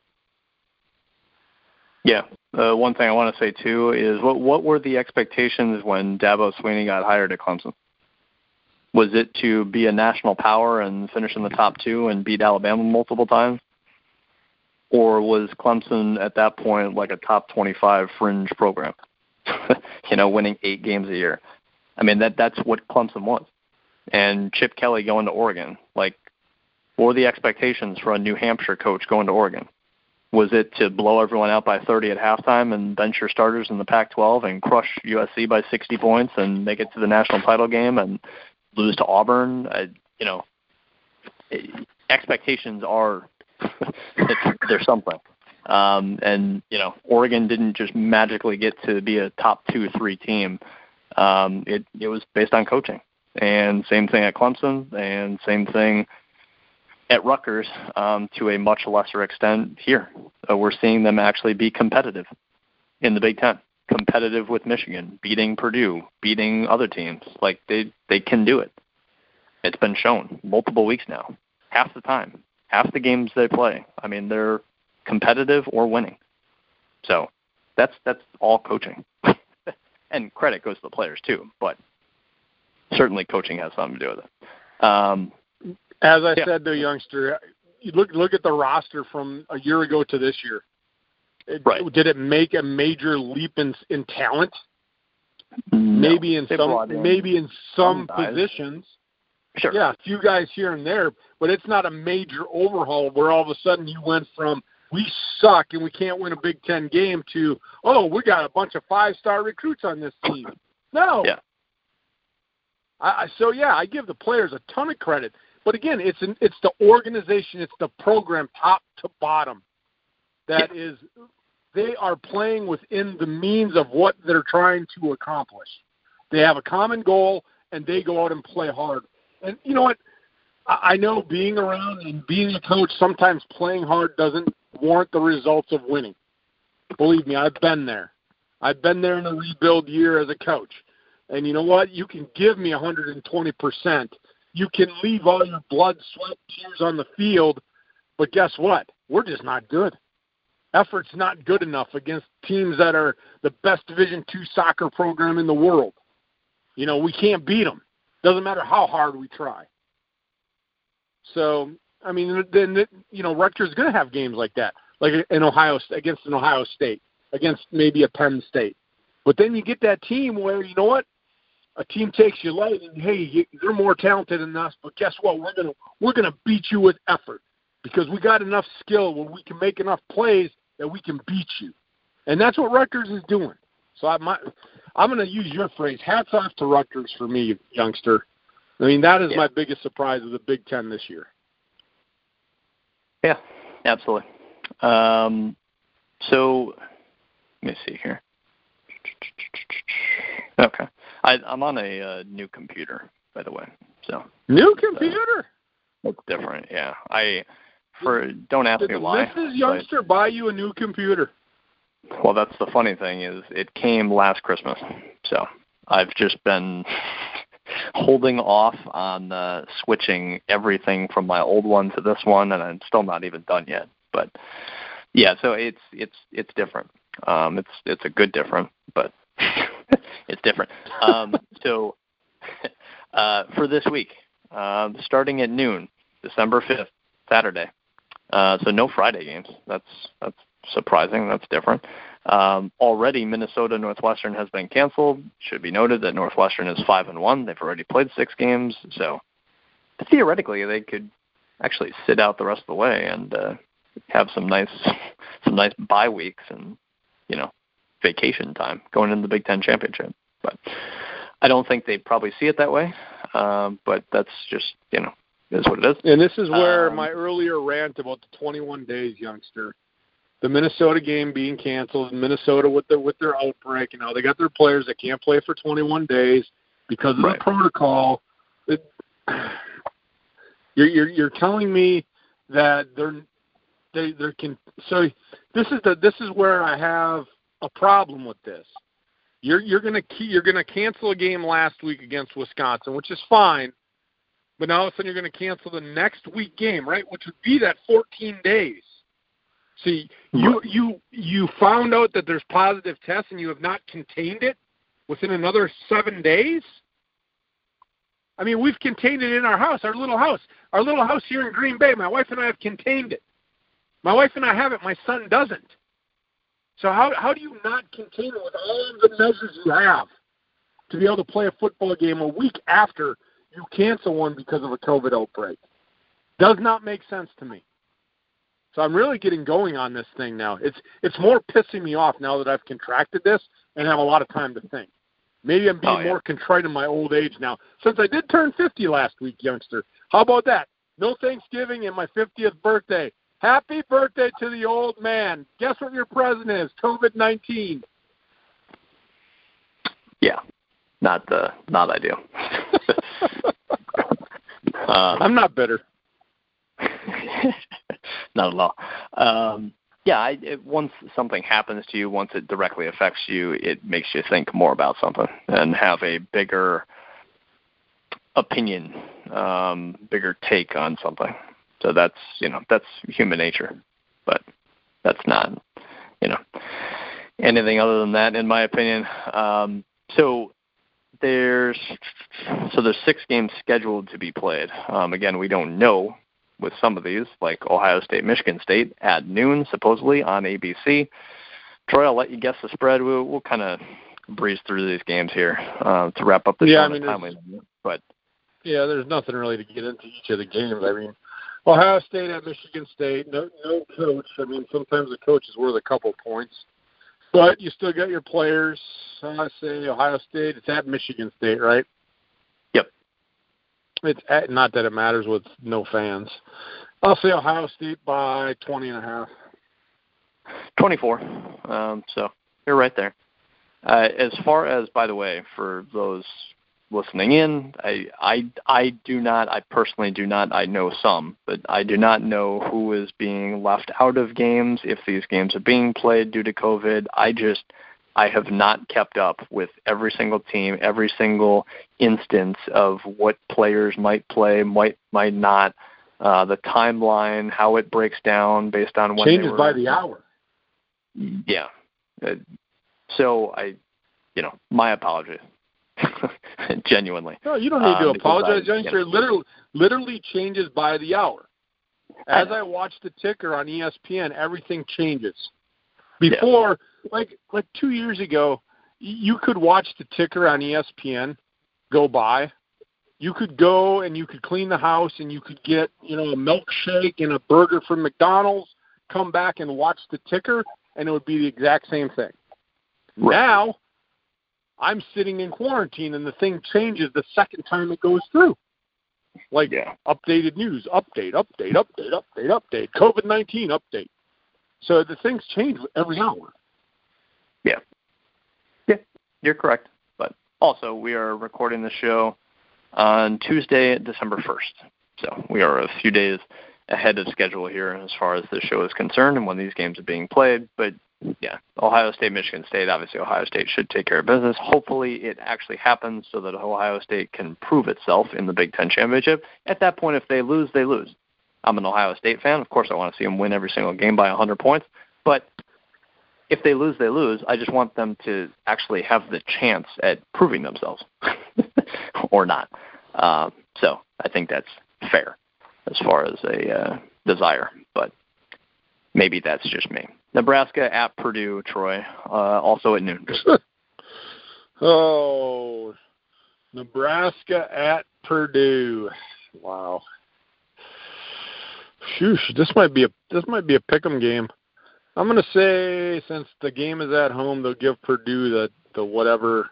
Yeah. Uh, one thing I want to say too is what what were the expectations when Dabo Swinney got hired at Clemson? Was it to be a national power and finish in the top two and beat Alabama multiple times? Or was Clemson at that point like a top 25 fringe program? you know, winning eight games a year. I mean, that that's what Clemson was. And Chip Kelly going to Oregon, like, what were the expectations for a New Hampshire coach going to Oregon? Was it to blow everyone out by 30 at halftime and bench your starters in the Pac-12 and crush USC by 60 points and make it to the national title game and lose to Auburn? I, you know, expectations are there's something. Um, and you know, Oregon didn't just magically get to be a top two, three team. Um, it it was based on coaching, and same thing at Clemson, and same thing at Rutgers um, to a much lesser extent here. Uh, we're seeing them actually be competitive in the Big Ten, competitive with Michigan, beating Purdue, beating other teams. Like they they can do it. It's been shown multiple weeks now, half the time, half the games they play. I mean, they're competitive or winning. So that's that's all coaching, and credit goes to the players too. But certainly, coaching has something to do with it. Um, as I Yeah. said to youngster, you look look at the roster from a year ago to this year. It, Right. Did it make a major leap in in talent? no. Maybe in They some in maybe in some some positions. Sure. Yeah, a few guys here and there, but it's not a major overhaul where all of a sudden you went from we suck and we can't win a Big Ten game to oh we got a bunch of five star recruits on this team. No. Yeah. I, so yeah, I give the players a ton of credit, but again, it's an, it's the organization, it's the program, top to bottom, that is they are playing within the means of what they're trying to accomplish. They have a common goal and they go out and play hard. And you know what? I I know being around and being a coach, sometimes playing hard doesn't warrant the results of winning. Believe me, I've been there. I've been there in a rebuild year as a coach. And you know what? You can give me 120%. You can leave all your blood, sweat, tears on the field, but guess what? We're just not good. Effort's not good enough against teams that are the best Division two soccer program in the world. You know, we can't beat them. Doesn't matter how hard we try. So, I mean, then you know, Rutgers is going to have games like that, like in Ohio against an Ohio State, against maybe a Penn State. But then you get that team where you know what, a team takes you light, and hey, you, they're more talented than us. But guess what? We're gonna we're gonna beat you with effort because we got enough skill where we can make enough plays that we can beat you, and that's what Rutgers is doing. So I might, I'm going to use your phrase. Hats off to Rutgers for me, youngster. I mean, that is Yeah. my biggest surprise of the Big Ten this year. Yeah, absolutely. Um, so let me see here. Okay, I, I'm on a uh, new computer, by the way, so New computer. it's different. Yeah, I for don't ask Did me why. Mrs. Youngster buy you a new computer? well, that's the funny thing is it came last Christmas, so I've just been holding off on uh, switching everything from my old one to this one, and I'm still not even done yet. But yeah, so it's it's it's different. Um, it's it's a good different, but it's different. Um, so uh, for this week, um, starting at noon, December fifth, Saturday. Uh, so no Friday games. That's that's surprising. That's different. Um, already, Minnesota Northwestern has been canceled. Should be noted that Northwestern is five and one. They've already played six games, so theoretically they could actually sit out the rest of the way and uh, have some nice some nice bye weeks and you know vacation time going into the Big Ten championship. But I don't think they probably see it that way. Um, but that's just you know is what it is. And this is where Um, my earlier rant about the 21 days, youngster, the Minnesota game being canceled, Minnesota with their with their outbreak, you know, they got their players that can't play for 21 days because of Right. the protocol. It, You're you're, you're telling me that they're they they can so this is the this is where I have a problem with this. You're you're gonna you're gonna cancel a game last week against Wisconsin, which is fine, but now all of a sudden you're gonna cancel the next week game, right? Which would be that 14 days. See, you you you found out that there's positive tests and you have not contained it within another seven days. I mean, we've contained it in our house, our little house, our little house here in Green Bay. My wife and I have contained it. My wife and I have it. My son doesn't. So how how do you not contain it with all of the measures you have to be able to play a football game a week after you cancel one because of a COVID outbreak? Does not make sense to me. So I'm really getting going on this thing now. It's it's more pissing me off now that I've contracted this and have a lot of time to think. Maybe I'm being oh, yeah. more contrite in my old age now. Since I did turn 50 last week, youngster. How about that? No Thanksgiving and my 50th birthday. Happy birthday to the old man. Guess what your present is? COVID 19. Yeah, not the not ideal. um, I'm not bitter. not at all. Um, yeah, I, it, once something happens to you, once it directly affects you, it makes you think more about something and have a bigger opinion, um, bigger take on something. So that's you know that's human nature, but that's not you know anything other than that, in my opinion. Um, so there's so there's six games scheduled to be played. Um, again, we don't know with some of these, like Ohio State, Michigan State at noon, supposedly on ABC. Troy, I'll let you guess the spread. We'll, we'll kind of breeze through these games here uh, to wrap up the yeah, show. I mean, timely, but yeah, there's nothing really to get into each of the games. I mean, Ohio State at Michigan State, no no coach. I mean, sometimes the coach is worth a couple points, but you still got your players. I say Ohio State. It's at Michigan State, right? Yep. It's at, not that it matters with no fans. I'll say Ohio State by twenty and a half. Twenty-four. Um, so you're right there. Uh, as far as, by the way, for those listening in, I, I, I do not, I personally do not, I know some, but I do not know who is being left out of games if these games are being played due to COVID. I just, I have not kept up with every single team, every single instance of what players might play, might might not, uh, the timeline, how it breaks down based on when changes were, by the hour. Yeah, uh, so I, you know, my apologies. Genuinely. No, you don't need to um, apologize, youngster. You know, literally, literally changes by the hour. As I, I watch the ticker on ESPN, everything changes. Before, yeah. like like two years ago, you could watch the ticker on ESPN go by. You could go and you could clean the house and you could get you know a milkshake and a burger from McDonald's. Come back and watch the ticker, and it would be the exact same thing. Right. Now, I'm sitting in quarantine, and the thing changes the second time it goes through. Like yeah. updated news, update, update, update, update, update, COVID nineteen update. So the things change every hour. Yeah. Yeah, you're correct. But also, we are recording the show on Tuesday, December 1st. So we are a few days ahead of schedule here as far as the show is concerned and when these games are being played. But yeah, Ohio State, Michigan State, obviously Ohio State should take care of business. Hopefully it actually happens so that Ohio State can prove itself in the Big Ten championship. At that point, if they lose, they lose. I'm an Ohio State fan. Of course, I want to see them win every single game by 100 points. But if they lose, they lose. I just want them to actually have the chance at proving themselves or not. Uh, so I think that's fair as far as a uh, desire. But maybe that's just me. Nebraska at Purdue, Troy, uh, also at noon. oh, Nebraska at Purdue. Wow. Shoosh, this might be a this might be a pick'em game. I'm gonna say since the game is at home, they'll give Purdue the the whatever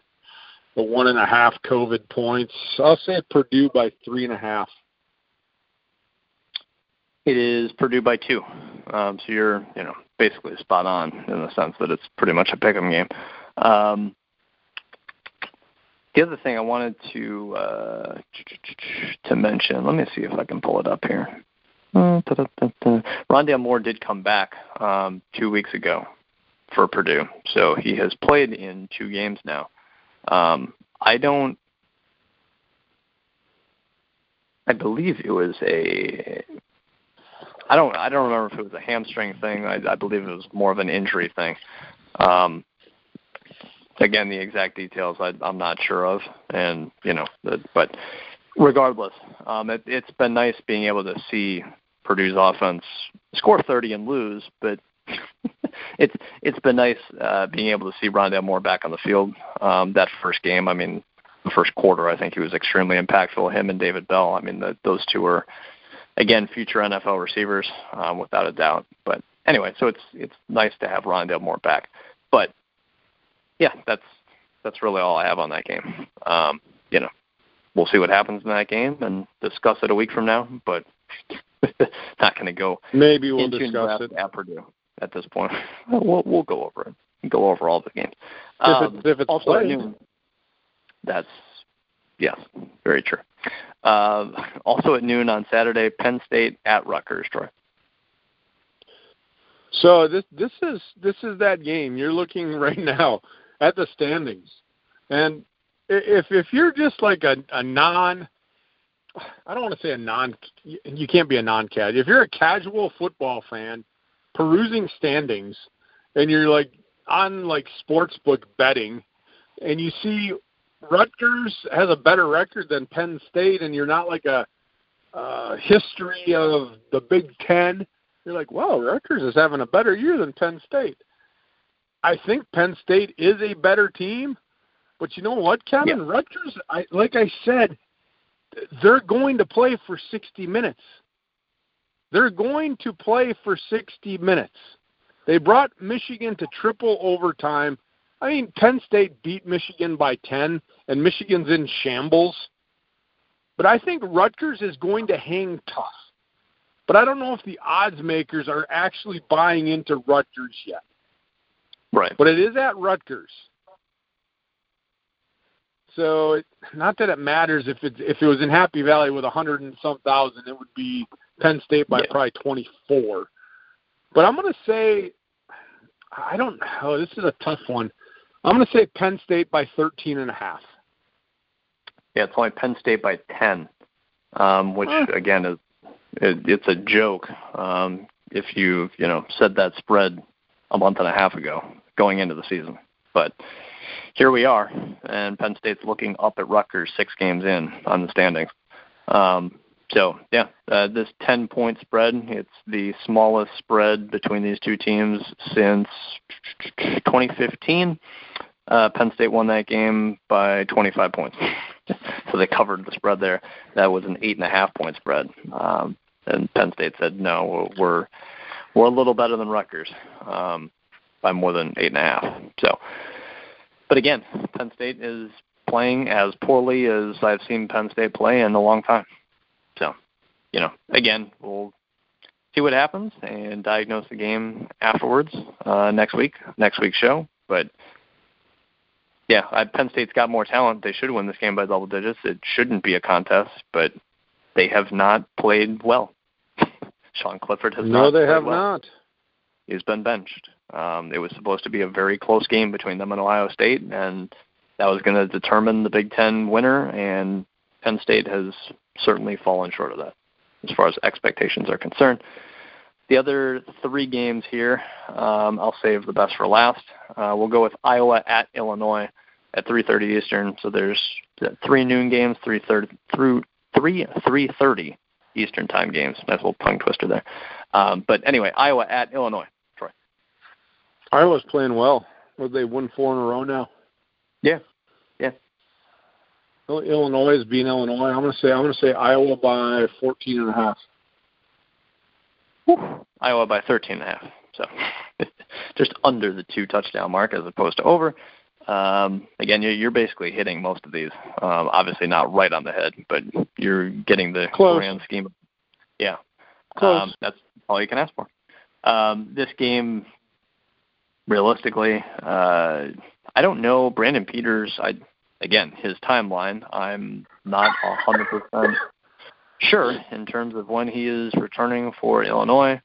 the one and a half COVID points. I'll say Purdue by three and a half. It is Purdue by two, um, so you're you know basically spot on in the sense that it's pretty much a pick'em game. Um, the other thing I wanted to uh, to mention, let me see if I can pull it up here. Uh, Rondale Moore did come back um, two weeks ago for Purdue, so he has played in two games now. Um, I don't. I believe it was a. I don't. I don't remember if it was a hamstring thing. I, I believe it was more of an injury thing. Um, again, the exact details I, I'm not sure of, and you know, but regardless, um, it, it's been nice being able to see Purdue's offense score 30 and lose, but it's it's been nice uh, being able to see Rondale Moore back on the field. Um, that first game, I mean, the first quarter, I think he was extremely impactful. Him and David Bell, I mean, the, those two are again future NFL receivers um, without a doubt. But anyway, so it's it's nice to have Rondale Moore back. But yeah, that's that's really all I have on that game. Um, you know, we'll see what happens in that game and discuss it a week from now. But not going to go. Maybe we'll discuss it at Purdue at this point. we'll we'll go over it. Go over all the games. If um, it's, if it's also noon, that's yes, very true. Uh, also at noon on Saturday, Penn State at Rutgers. Troy. So this this is this is that game. You're looking right now at the standings, and if if you're just like a, a non, I don't want to say a non, you can't be a non-casual. If you're a casual football fan perusing standings, and you're like on like sportsbook betting, and you see Rutgers has a better record than Penn State, and you're not like a uh, history of the Big Ten you're like, wow, Rutgers is having a better year than Penn State. I think Penn State is a better team, but you know what, Kevin? Yeah. Rutgers, I, like I said, they're going to play for 60 minutes. They're going to play for 60 minutes. They brought Michigan to triple overtime. I mean, Penn State beat Michigan by 10, and Michigan's in shambles. But I think Rutgers is going to hang tough. But I don't know if the odds makers are actually buying into Rutgers yet. Right. But it is at Rutgers. So it, not that it matters if it if it was in Happy Valley with a hundred and some thousand, it would be Penn State by yeah. probably twenty four. But I'm going to say, I don't know. This is a tough one. I'm going to say Penn State by thirteen and a half. Yeah, it's only Penn State by ten, um, which again is it, it's a joke um, if you you know said that spread a month and a half ago going into the season. But here we are, and Penn State's looking up at Rutgers six games in on the standings. Um, so yeah, uh, this 10 point spread, it's the smallest spread between these two teams since 2015. Uh, Penn State won that game by 25 points, so they covered the spread there. That was an eight and a half point spread. Um, and Penn State said no, we're we're a little better than Rutgers um, by more than eight and a half. So, but again, Penn State is playing as poorly as I've seen Penn State play in a long time. You know, again, we'll see what happens and diagnose the game afterwards uh, next week, next week's show. But yeah, I, Penn State's got more talent. They should win this game by double digits. It shouldn't be a contest, but they have not played well. Sean Clifford has no, not. No, they have well. not. He's been benched. Um, it was supposed to be a very close game between them and Ohio State, and that was going to determine the Big Ten winner. And Penn State has certainly fallen short of that, as far as expectations are concerned. The other three games here, um, I'll save the best for last. Uh, we'll go with Iowa at Illinois at 3:30 Eastern. So there's three noon games, 3:30 through three 3:30 Eastern time games. Nice little tongue twister there. Um, but anyway, Iowa at Illinois. Troy. Iowa's playing well. Would they win four in a row now? Yeah. Illinois is being Illinois. I'm going to say I'm going to say Iowa by 14 and a half. Whew. Iowa by 13 and a half. So just under the two touchdown mark as opposed to over. Um, again, you're, you're basically hitting most of these. Um, obviously, not right on the head, but you're getting the Close. grand scheme. Of, yeah, Close. Um, that's all you can ask for. Um, this game, realistically, uh, I don't know. Brandon Peters, I again, his timeline, I'm not hundred percent sure in terms of when he is returning for Illinois.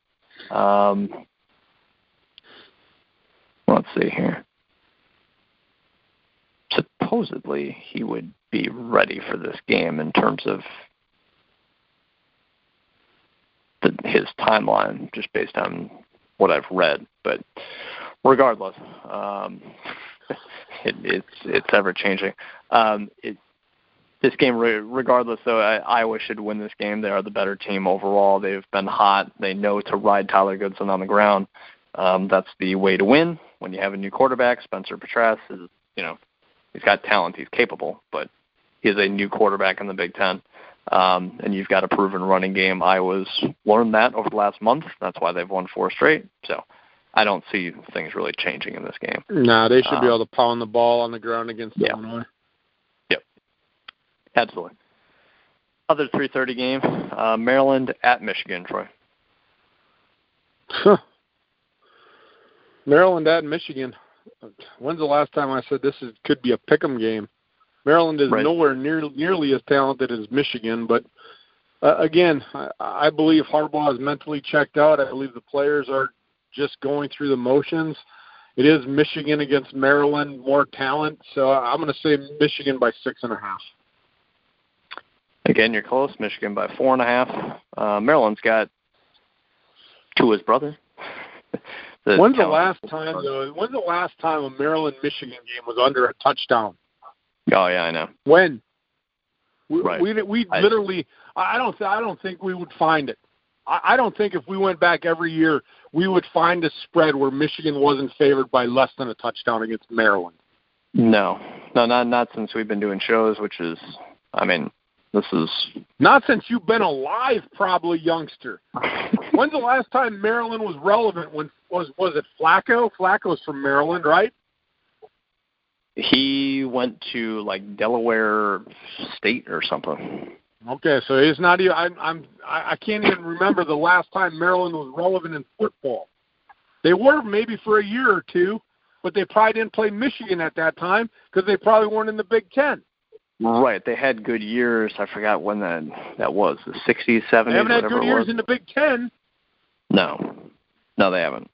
Um, let's see here. Supposedly, he would be ready for this game in terms of the, his timeline, just based on what I've read. But regardless, um, it, it's it's ever changing. Um, it, this game, regardless, though, Iowa should win this game. They are the better team overall. They've been hot. They know to ride Tyler Goodson on the ground. Um, that's the way to win. When you have a new quarterback, Spencer Petras is, you know, he's got talent. He's capable, but he is a new quarterback in the Big Ten. Um, and you've got a proven running game. Iowa's learned that over the last month. That's why they've won four straight. So I don't see things really changing in this game. No, nah, they should um, be able to pound the ball on the ground against yeah. Illinois. Yep, absolutely. Other 3:30 game, uh, Maryland at Michigan. Troy. Huh. Maryland at Michigan. When's the last time I said this is could be a pick'em game? Maryland is right. nowhere near nearly as talented as Michigan, but uh, again, I, I believe Harbaugh is mentally checked out. I believe the players are just going through the motions. It is Michigan against Maryland, more talent, so I'm going to say Michigan by six and a half. Again, you're close. Michigan by four and a half. Uh, Maryland's got Tua's brother. the when's the last time though? When's the last time a Maryland Michigan game was under a touchdown? Oh yeah, I know. When? We right. we, we literally I don't I don't think we would find it. I, don't think if we went back every year we would find a spread where Michigan wasn't favored by less than a touchdown against Maryland. No, no, not not since we've been doing shows, which is, I mean, this is not since you've been alive, probably, youngster. When's the last time Maryland was relevant? When was was it Flacco? Flacco's from Maryland, right? He went to like Delaware State or something. Okay, so it's not even. I'm. I'm. I can't even remember the last time Maryland was relevant in football. They were maybe for a year or two, but they probably didn't play Michigan at that time because they probably weren't in the Big Ten. Right, they had good years. I forgot when that that was. The '60s, '70s, they haven't had good years in the Big Ten. No, no, they haven't.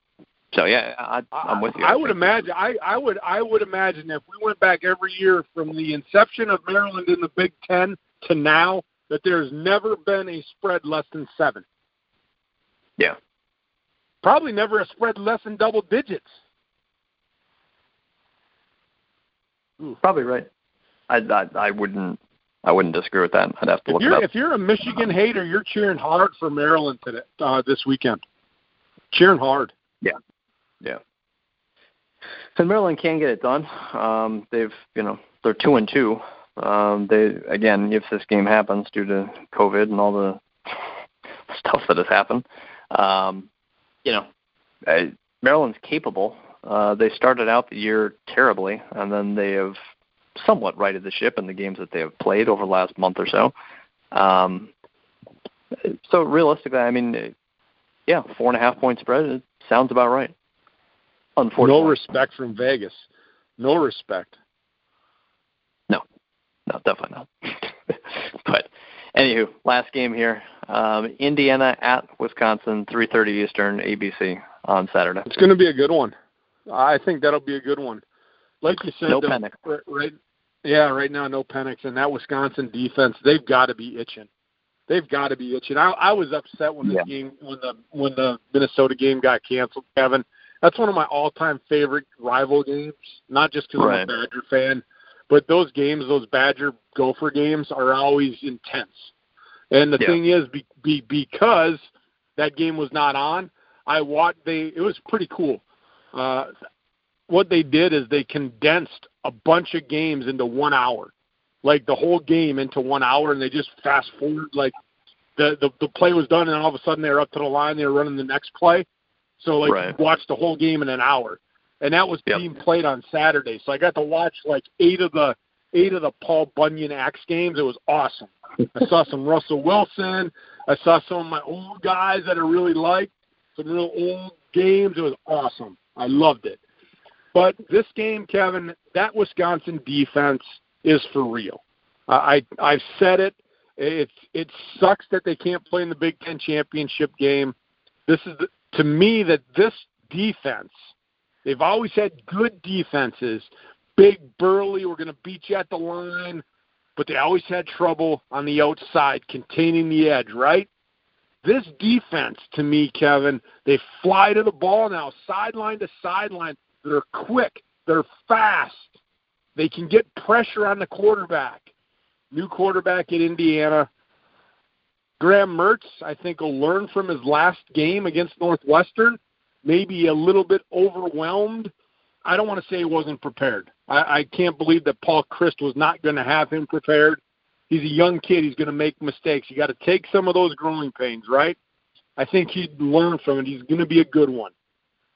So yeah, I, I'm with you. I, I would imagine. I, I would. I would imagine if we went back every year from the inception of Maryland in the Big Ten to now, that there's never been a spread less than seven. Yeah. Probably never a spread less than double digits. Probably right. I, I I wouldn't I wouldn't disagree with that. I'd have to if look you're, it up. If you're a Michigan hater, you're cheering hard for Maryland today uh, this weekend. Cheering hard. Yeah, yeah. And Maryland can get it done. Um, they've you know they're two and two. Um, they again, if this game happens due to COVID and all the stuff that has happened, um, you know, uh, Maryland's capable. Uh, they started out the year terribly, and then they have somewhat righted the ship in the games that they have played over the last month or so. Um, so realistically, I mean, yeah, four and a half point spread it sounds about right. Unfortunately, no respect from Vegas. No respect. No, definitely not. but anywho, last game here: um, Indiana at Wisconsin, three thirty Eastern, ABC on Saturday. It's going to be a good one. I think that'll be a good one. Like you said, no though, panic. Right, yeah, right now no Penix, and that Wisconsin defense, they've got to be itching. They've got to be itching. I, I was upset when the yeah. game, when the when the Minnesota game got canceled. Kevin, that's one of my all-time favorite rival games. Not just because right. I'm a Badger fan, but those games, those Badger Gopher games, are always intense. And the yeah. thing is, be, be, because that game was not on, I watched. They it was pretty cool. Uh, what they did is they condensed a bunch of games into one hour, like the whole game into one hour, and they just fast forward like the the, the play was done, and all of a sudden they were up to the line, they were running the next play. So like right. watch the whole game in an hour, and that was yep. being played on Saturday. So I got to watch like eight of the eight of the Paul Bunyan Axe games. It was awesome. I saw some Russell Wilson. I saw some of my old guys that I really liked. Some real old games. It was awesome. I loved it. But this game, Kevin, that Wisconsin defense is for real. I I've said it. It it sucks that they can't play in the Big Ten championship game. This is the, to me that this defense. They've always had good defenses, big, burly. We're going to beat you at the line, but they always had trouble on the outside containing the edge. Right? This defense, to me, Kevin, they fly to the ball now, sideline to sideline. They're quick. They're fast. They can get pressure on the quarterback. New quarterback at Indiana. Graham Mertz, I think, will learn from his last game against Northwestern. Maybe a little bit overwhelmed. I don't want to say he wasn't prepared. I, I can't believe that Paul Chryst was not going to have him prepared. He's a young kid. He's going to make mistakes. You got to take some of those growing pains, right? I think he'd learn from it. He's going to be a good one.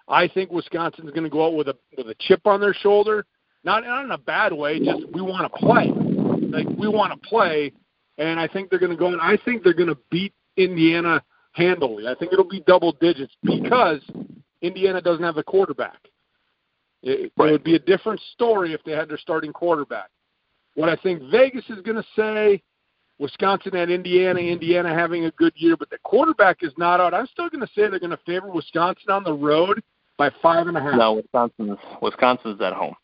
I think Wisconsin's going to go out with a with a chip on their shoulder, not not in a bad way. Just we want to play, like we want to play, and I think they're going to go. And I think they're going to beat Indiana handily. I think it'll be double digits because Indiana doesn't have a quarterback. It, right. it would be a different story if they had their starting quarterback. What I think Vegas is going to say, Wisconsin at Indiana, Indiana having a good year, but the quarterback is not out. I'm still going to say they're going to favor Wisconsin on the road by five and a half. No, Wisconsin's Wisconsin's at home.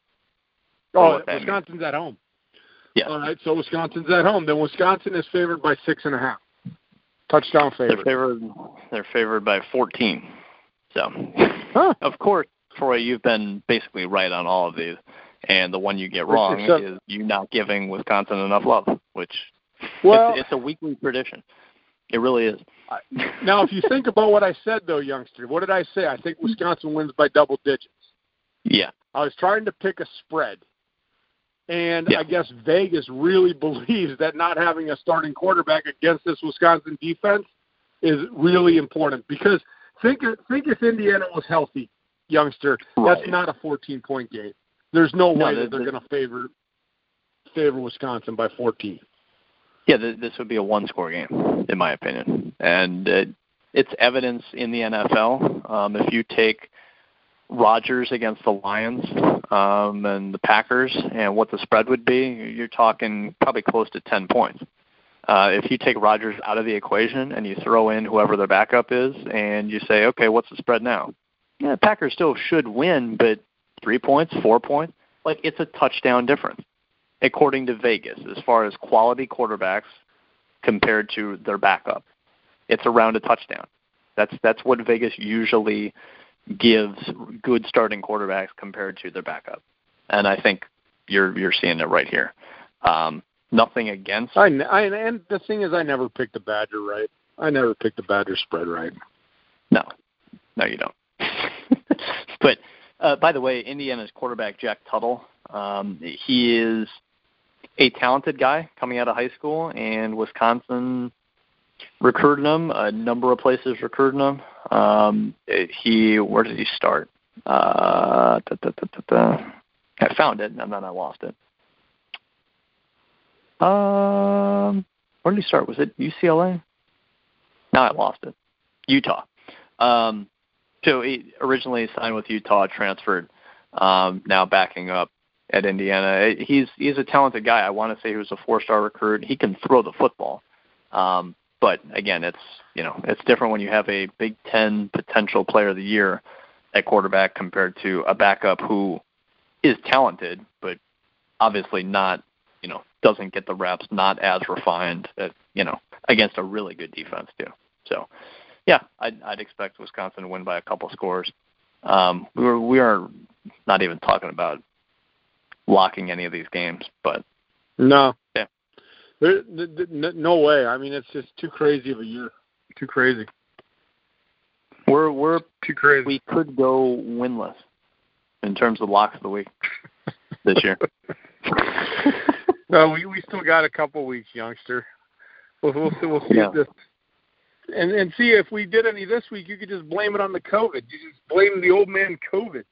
Oh, Wisconsin's means. at home. Yeah. All right, so Wisconsin's at home. Then Wisconsin is favored by six and a half. Touchdown favorite. They're favored. They're favored by 14. So, huh. of course, Troy, you've been basically right on all of these. And the one you get wrong is you not giving Wisconsin enough love, which well, it's, it's a weekly tradition. It really is. now, if you think about what I said, though, youngster, what did I say? I think Wisconsin wins by double digits. Yeah. I was trying to pick a spread. And yeah. I guess Vegas really believes that not having a starting quarterback against this Wisconsin defense is really important because think think if Indiana was healthy, youngster, right. that's not a 14 point game. There's no, no way that they're going to favor favor Wisconsin by 14. Yeah, this would be a one-score game, in my opinion, and it, it's evidence in the NFL. Um, if you take Rodgers against the Lions um, and the Packers, and what the spread would be, you're talking probably close to 10 points. Uh, if you take Rodgers out of the equation and you throw in whoever their backup is, and you say, okay, what's the spread now? Yeah, the Packers still should win, but three points, four points, like it's a touchdown difference, according to Vegas, as far as quality quarterbacks compared to their backup. It's around a touchdown. That's that's what Vegas usually gives good starting quarterbacks compared to their backup, and I think you're you're seeing it right here. Um, nothing against. I, I and the thing is, I never picked the Badger right. I never picked the Badger spread right. No, no, you don't. but uh, by the way, Indiana's quarterback Jack Tuttle, um, he is a talented guy coming out of high school, and Wisconsin recruited him. A number of places recruited him. Um, he where did he start? Uh, da, da, da, da, da. I found it, and then I lost it. Um, where did he start? Was it UCLA? No, I lost it. Utah. Um, so he originally signed with Utah, transferred, um, now backing up at Indiana. He's he's a talented guy. I want to say he was a four-star recruit. He can throw the football, um, but again, it's you know it's different when you have a Big Ten potential Player of the Year at quarterback compared to a backup who is talented, but obviously not you know doesn't get the reps, not as refined, at, you know against a really good defense too. So yeah, I'd, I'd expect Wisconsin to win by a couple scores. Um, we were we are not even talking about locking any of these games, but no, yeah, there, there, no way. I mean, it's just too crazy of a year. Too crazy. We're we're too crazy. We could go winless in terms of locks of the week this year. no, we we still got a couple weeks, youngster. We'll we'll see, we'll see yeah. if this and and see if we did any this week, you could just blame it on the COVID. You just blame the old man COVID.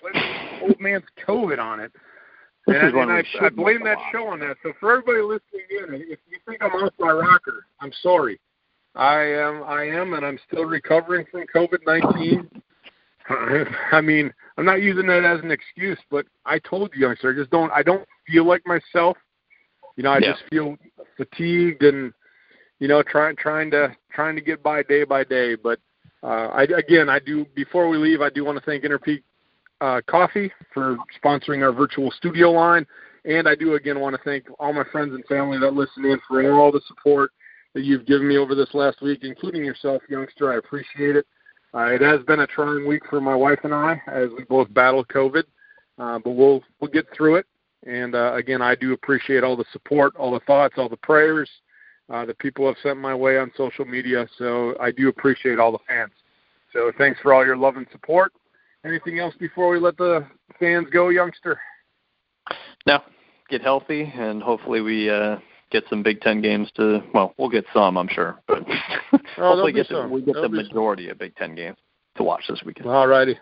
Blame the old man's COVID on it. This and, and I, I blame that show on that. So for everybody listening in, if you think I'm off my rocker, I'm sorry. I am, I am, and I'm still recovering from COVID nineteen. I mean, I'm not using that as an excuse, but I told you, youngster, I just don't, I don't feel like myself. you know, I Yeah. just feel fatigued and you know trying trying to trying to get by day by day. But uh, I again, I do before we leave, I do want to thank Interpeak uh, Coffee for sponsoring our virtual studio line, and I do again want to thank all my friends and family that listen in for all the support that you've given me over this last week, including yourself, youngster. I appreciate it. Uh, it has been a trying week for my wife and I as we both battle COVID, uh, but we'll we'll get through it. And uh, again, I do appreciate all the support, all the thoughts, all the prayers uh, that people have sent my way on social media. So I do appreciate all the fans. So thanks for all your love and support. Anything else before we let the fans go, youngster? No, get healthy, and hopefully we uh, get some Big Ten games to. Well, we'll get some, I'm sure, but there'll hopefully get the, we get the There'll some. majority of Big Ten games to watch this weekend. All righty.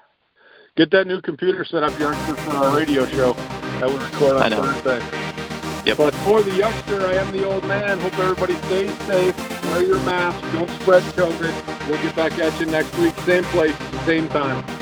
Get that new computer set up, youngster, for our radio show that we record on. Thursday. Yep. But for the youngster, I am the old man. Hope everybody stays safe. Wear your mask. Don't spread COVID. We'll get back at you next week. Same place, same time.